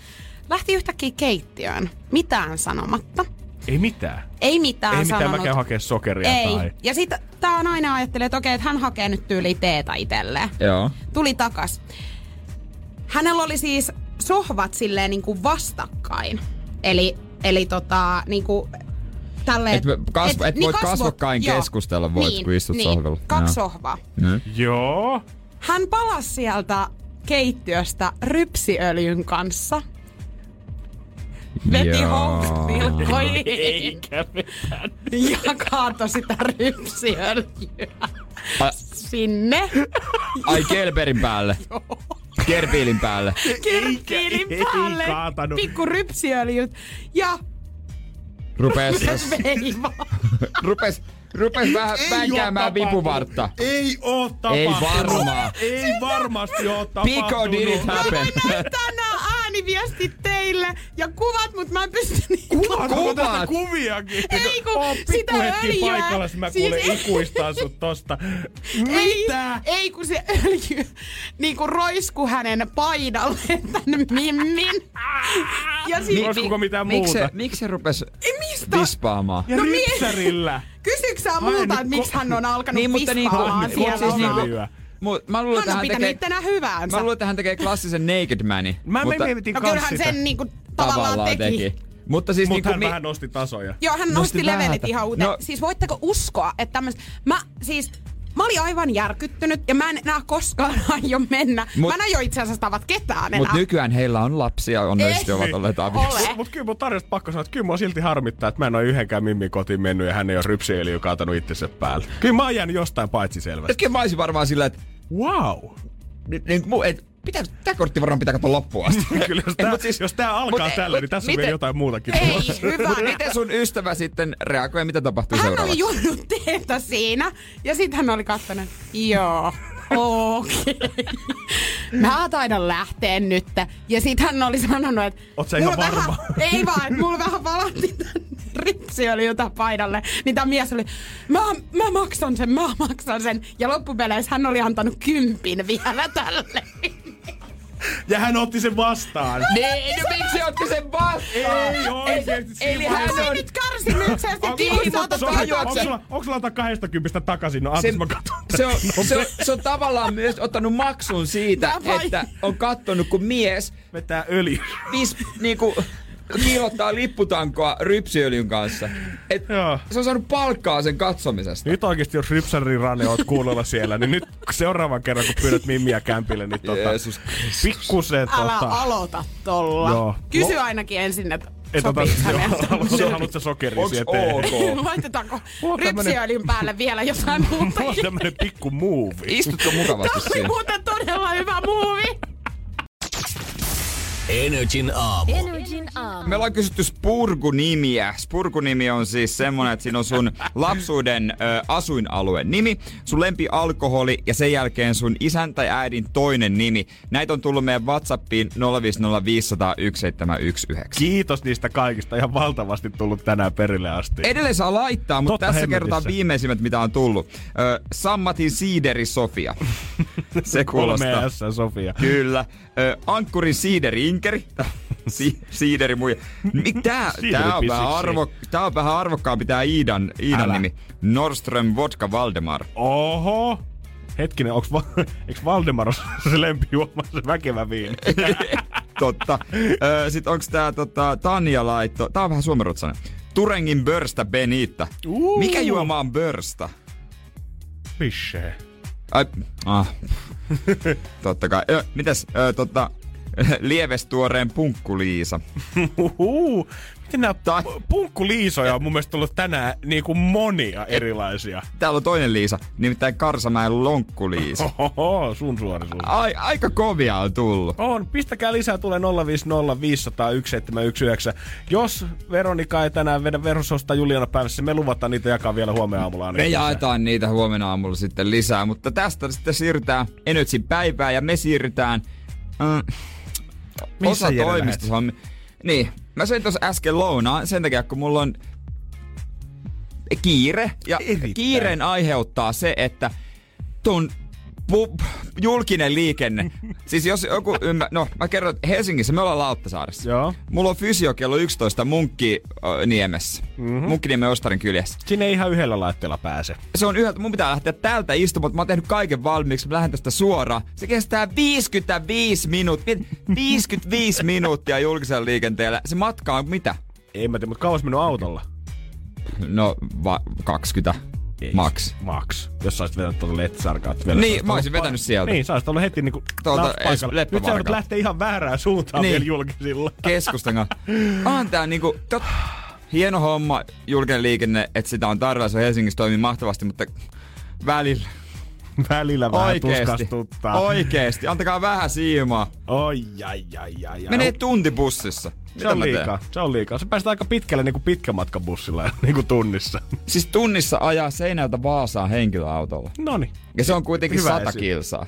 Speaker 6: lähti yhtäkkiä keittiöön, mitään sanomatta.
Speaker 1: Ei mitään.
Speaker 6: Ei mitään
Speaker 1: Ei mitään,
Speaker 6: sanonut.
Speaker 1: mä käyn hakea sokeria
Speaker 6: Ei.
Speaker 1: tai...
Speaker 6: Ja sitten tää nainen ajatteli, että okei, että hän hakee nyt tyyli teetä itselleen.
Speaker 2: Joo.
Speaker 6: Tuli takas. Hänellä oli siis sohvat silleen niin kuin vastakkain. Eli, eli tota, niin kuin tälleen...
Speaker 2: Et kasvo- et voit kasvokkain keskustella, voit, kun istut
Speaker 6: niin,
Speaker 2: sohvalla.
Speaker 6: Kaksi
Speaker 2: Joo.
Speaker 6: sohvaa.
Speaker 2: Mm.
Speaker 1: Joo.
Speaker 6: Hän palasi sieltä keittiöstä rypsiöljyn kanssa. Veti housut nilkkoihin ja kaatoi sitä rypsiöljyä
Speaker 2: Ai,
Speaker 6: sinne.
Speaker 2: ai kelperin päälle. Kerpiilin päälle.
Speaker 6: Kirkkiilin
Speaker 1: ei
Speaker 6: päälle.
Speaker 1: kaatanut.
Speaker 6: Pikku rypsiöljyt. Ja
Speaker 2: Rupes, rupes, rupes vähän vänkäämään vipuvartta.
Speaker 1: Ei oo tapahtunut.
Speaker 2: Ei varmaan.
Speaker 1: Ei varmasti oo tapahtunut.
Speaker 2: Pico did it happen.
Speaker 6: Tänään ääniviestit teille ja kuvat, mutta mä en pysty niitä
Speaker 2: Kuvat.
Speaker 1: tästä kuviakin?
Speaker 6: Ei, kun
Speaker 1: Oo
Speaker 6: sitä
Speaker 1: pikku hetki
Speaker 6: öljyä.
Speaker 1: paikalla, mä
Speaker 6: Siis
Speaker 1: kuulen
Speaker 6: ei-
Speaker 1: ikuistaa sut tosta.
Speaker 6: Ei,
Speaker 1: Mitä?
Speaker 6: ei kun se öljy niinku roisku hänen paidalle tän mimmin. Ja siis,
Speaker 1: Roiskuko mitään
Speaker 2: Miksi
Speaker 1: muuta?
Speaker 2: miksi se rupes
Speaker 6: Ei, mistä?
Speaker 2: vispaamaan?
Speaker 1: Ja
Speaker 6: No mi-
Speaker 1: rypsärillä.
Speaker 6: Kysyksä sä
Speaker 1: Ai
Speaker 6: multa,
Speaker 1: nyt
Speaker 6: että miksi hän on alkanut
Speaker 2: Niin, mutta niinku-
Speaker 6: vispaamaan
Speaker 2: mut
Speaker 6: siellä
Speaker 2: siis
Speaker 6: omaa-
Speaker 2: Mut mä luulen, että
Speaker 6: Hän on pitänyt
Speaker 2: tekee...
Speaker 6: ittenä hyväänsä.
Speaker 2: Mä luulen, että hän tekee klassisen naked mani.
Speaker 1: Mä
Speaker 2: mutta
Speaker 1: mietin
Speaker 6: No kyllähän
Speaker 1: sitä.
Speaker 6: sen niinku tavallaan teki.
Speaker 2: Mutta siis
Speaker 1: Mutta
Speaker 2: niinku...
Speaker 1: hän
Speaker 2: mi-
Speaker 1: vähän nosti tasoja.
Speaker 6: Joo, hän
Speaker 2: Nosti
Speaker 6: nosti levelit ihan uuteen.
Speaker 2: No-
Speaker 6: No. Siis voitteko uskoa, että tämmöistä... Mä siis... Mä olin aivan järkyttynyt ja mä en enää koskaan aio mennä.
Speaker 2: Mut-
Speaker 6: mä en aio itse asiassa tavat ketään enää.
Speaker 2: Mut nykyään heillä on lapsia, onnellisesti
Speaker 6: Ei.
Speaker 2: ovat olleet aviossa.
Speaker 6: Ole.
Speaker 1: Mut kyllä mun tarjosta pakko sanoa, että kyllä mua silti harmittaa, että mä en ole yhdenkään mimmin kotiin mennyt ja hän ei ole rypsiöljyä kaatanut itsensä päälle. Kyllä mä oon jäänyt jostain paitsi selvästi.
Speaker 2: Hetken mä olisin varmaan sillä, että
Speaker 1: Wow.
Speaker 2: Niin, niin, et, pitää, tää kortti varmaan pitää katsoa loppuun asti.
Speaker 1: Kyllä, jos tää,
Speaker 2: siis-
Speaker 1: jos tää alkaa
Speaker 2: mut-
Speaker 1: tällä,
Speaker 2: mut
Speaker 1: niin tässä on
Speaker 2: miten-
Speaker 1: vielä jotain muutakin.
Speaker 6: Ei, hyvä.
Speaker 2: Mut miten sun ystävä sitten reagoi ja mitä tapahtui
Speaker 6: Hän
Speaker 2: seuraavaksi?
Speaker 6: oli juonut teetä siinä ja sitten hän oli kattonut, joo, okei. Mä taidan lähteä nyt. Ja sitten hän oli sanonut, että...
Speaker 1: Oot sä ihan varma?
Speaker 6: Vähän, ei vaan, että mulla vähän valahti tän ripsi oli jotain paidalle. Niin tämä mies oli, mä, mä maksan sen, mä maksan sen. Ja loppupeleissä hän oli antanut kympin vielä tälle.
Speaker 1: Ja hän otti sen vastaan.
Speaker 2: Niin, no miksi otti sen vastaan?
Speaker 1: Ei oikeesti.
Speaker 2: Eli
Speaker 1: siinä
Speaker 2: hän on...
Speaker 6: Nyt
Speaker 2: Niin,
Speaker 6: kiinni.
Speaker 2: mutta
Speaker 1: Onko sulla, onko sulla antaa 20 takaisin? No,
Speaker 2: se,
Speaker 1: antas mä katon.
Speaker 2: se, on, se, on, se on tavallaan myös ottanut maksun siitä, että on kattonut, kun mies
Speaker 1: Vetää öljy.
Speaker 2: vis, niinku, kiilottaa lipputankoa rypsiöljyn kanssa. Et
Speaker 1: Joo.
Speaker 2: se on saanut palkkaa sen katsomisesta.
Speaker 1: Nyt oikeesti, jos Ripsarin ranne oot kuulolla siellä, niin nyt seuraavan kerran, kun pyydät Mimmiä kämpille, niin tota,
Speaker 2: Jeesus
Speaker 1: pikkusen
Speaker 6: Älä
Speaker 1: tota,
Speaker 6: aloita tolla.
Speaker 1: Joo.
Speaker 6: Kysy ainakin ensin, että
Speaker 1: et ota, haluatko, haluatko sokeria
Speaker 2: Onks
Speaker 1: siihen
Speaker 2: ok?
Speaker 6: Laitetaanko rypsiöljyn päälle vielä jotain muuta?
Speaker 1: Mulla on tämmönen pikku muuvi.
Speaker 2: Istutko mukavasti
Speaker 6: Tämä oli
Speaker 2: siinä?
Speaker 6: muuten todella hyvä muuvi.
Speaker 3: Energin aamu.
Speaker 4: Energin aamu.
Speaker 2: Me ollaan kysytty Spurgu-nimiä. Spurgu-nimi on siis semmonen, että siinä on sun lapsuuden ö, asuinalueen nimi, sun lempi alkoholi ja sen jälkeen sun isän tai äidin toinen nimi. Näitä on tullut meidän Whatsappiin 050501719.
Speaker 1: Kiitos niistä kaikista. Ihan valtavasti tullut tänään perille asti.
Speaker 2: Edelleen saa laittaa, mutta
Speaker 1: Totta
Speaker 2: tässä
Speaker 1: hemmetissä.
Speaker 2: kerrotaan viimeisimmät, mitä on tullut. Ö, Sammatin Siideri Sofia. Se kuulostaa.
Speaker 1: Kolme S, Sofia.
Speaker 2: Kyllä. Ö, Ankkurin siideri Inkeri. Si- siideri muija. Tää, tää, on vähän arvo, tää on vähän arvokkaampi tää Iidan, Iidan
Speaker 1: Älä.
Speaker 2: nimi. Nordström Vodka Valdemar.
Speaker 1: Oho. Hetkinen, onks, Va- eiks Valdemar se lempijuoma, se väkevä viini?
Speaker 2: Totta. Ö, sit onks tää tota, Tanja laitto. Tää on vähän suomenrutsainen. Turengin Börsta Benita.
Speaker 1: Uh.
Speaker 2: Mikä juoma on Börsta?
Speaker 1: Pisse.
Speaker 2: Ai, ah. Totta kai. Ö, mitäs, ö, tota, lievestuoreen punkkuliisa.
Speaker 1: Miten nää
Speaker 2: Tai-
Speaker 1: punkkuliisoja on mun mielestä tullut tänään niin kuin monia erilaisia.
Speaker 2: Täällä on toinen Liisa, nimittäin Karsamäen lonkkuliisa.
Speaker 1: Oho, sun suorisuus.
Speaker 2: Ai, aika kovia on tullut.
Speaker 1: On, pistäkää lisää, tulee 050 500 1719. Jos Veronika ei tänään vedä verososta Juliana päivässä, me luvataan niitä jakaa vielä huomenna aamulla.
Speaker 2: Me jaetaan niitä huomenna aamulla sitten lisää, mutta tästä sitten siirrytään Energyn päivään ja me siirrytään äh,
Speaker 1: Missä
Speaker 2: osa toimistossa. Niin, mä söin tuossa äsken lounaa sen takia, kun mulla on kiire. Ja
Speaker 1: Erittäin.
Speaker 2: kiireen aiheuttaa se, että tuon pu- julkinen liikenne. siis jos joku ymmär... No, mä kerron, että Helsingissä me ollaan Lauttasaaressa.
Speaker 1: Joo.
Speaker 2: Mulla on fysio kello 11 Munkkiniemessä. Mm-hmm. Munkkiniemen Ostarin kyljessä.
Speaker 1: Sinne ei ihan yhdellä laitteella pääse.
Speaker 2: Se on yhdeltä, mun pitää lähteä täältä istumaan, mutta mä oon tehnyt kaiken valmiiksi, mä lähden tästä suoraan. Se kestää 55 minuuttia, 55 minuuttia julkisella liikenteellä. Se matka on mitä?
Speaker 1: Ei mä tiedä, mutta kauas mennyt autolla.
Speaker 2: No, va- 20
Speaker 1: Ei.
Speaker 2: max.
Speaker 1: Max. Jos saisit vetänyt tuota Letsarkaa.
Speaker 2: Niin, mä olisin vetänyt sieltä.
Speaker 1: Niin, saisit ollut heti niinku
Speaker 2: Tuolta
Speaker 1: Nyt sä joudut lähteä ihan väärään suuntaan
Speaker 2: Niin.
Speaker 1: vielä julkisilla.
Speaker 2: Keskustan kanssa. On tää niinku, tot, hieno homma, julkinen liikenne, että sitä on tarjolla, se Helsingissä toimii mahtavasti, mutta välillä
Speaker 1: Välillä vähän
Speaker 2: oikeesti,
Speaker 1: tuskastuttaa.
Speaker 2: oikeesti, antakaa vähän siimaa.
Speaker 1: Oi, ai, ai, ai, ai.
Speaker 2: Menee tunti bussissa.
Speaker 1: Se on liikaa, se on liikaa. Se päästää aika pitkälle niin kuin pitkämatkabussilla niin kuin tunnissa.
Speaker 2: Siis tunnissa ajaa Seinältä Vaasaan henkilöautolla.
Speaker 1: Noni.
Speaker 2: Ja se on kuitenkin
Speaker 1: Hyvä
Speaker 2: 100
Speaker 1: esi-
Speaker 2: kilsaa.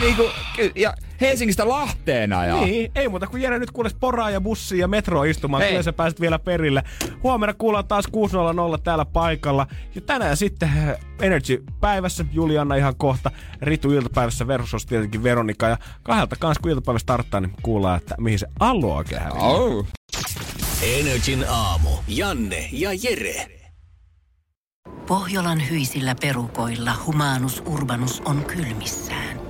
Speaker 2: Niinku, ky- ja Helsingistä Lahteen ajaa.
Speaker 1: Niin, ei muuta kuin Jere nyt kuules poraa ja bussia ja metroa istumaan. Kyllä sä pääset vielä perille. Huomenna kuullaan taas 6.00 täällä paikalla. Ja tänään sitten äh, Energy päivässä, Juliana ihan kohta, Ritu iltapäivässä versus tietenkin Veronika. Ja kahdelta kanssa kun iltapäivä starttaa, niin kuullaan, että mihin se allo oikein.
Speaker 2: Oh.
Speaker 3: Energin aamu. Janne ja Jere.
Speaker 8: Pohjolan hyisillä perukoilla humanus urbanus on kylmissään.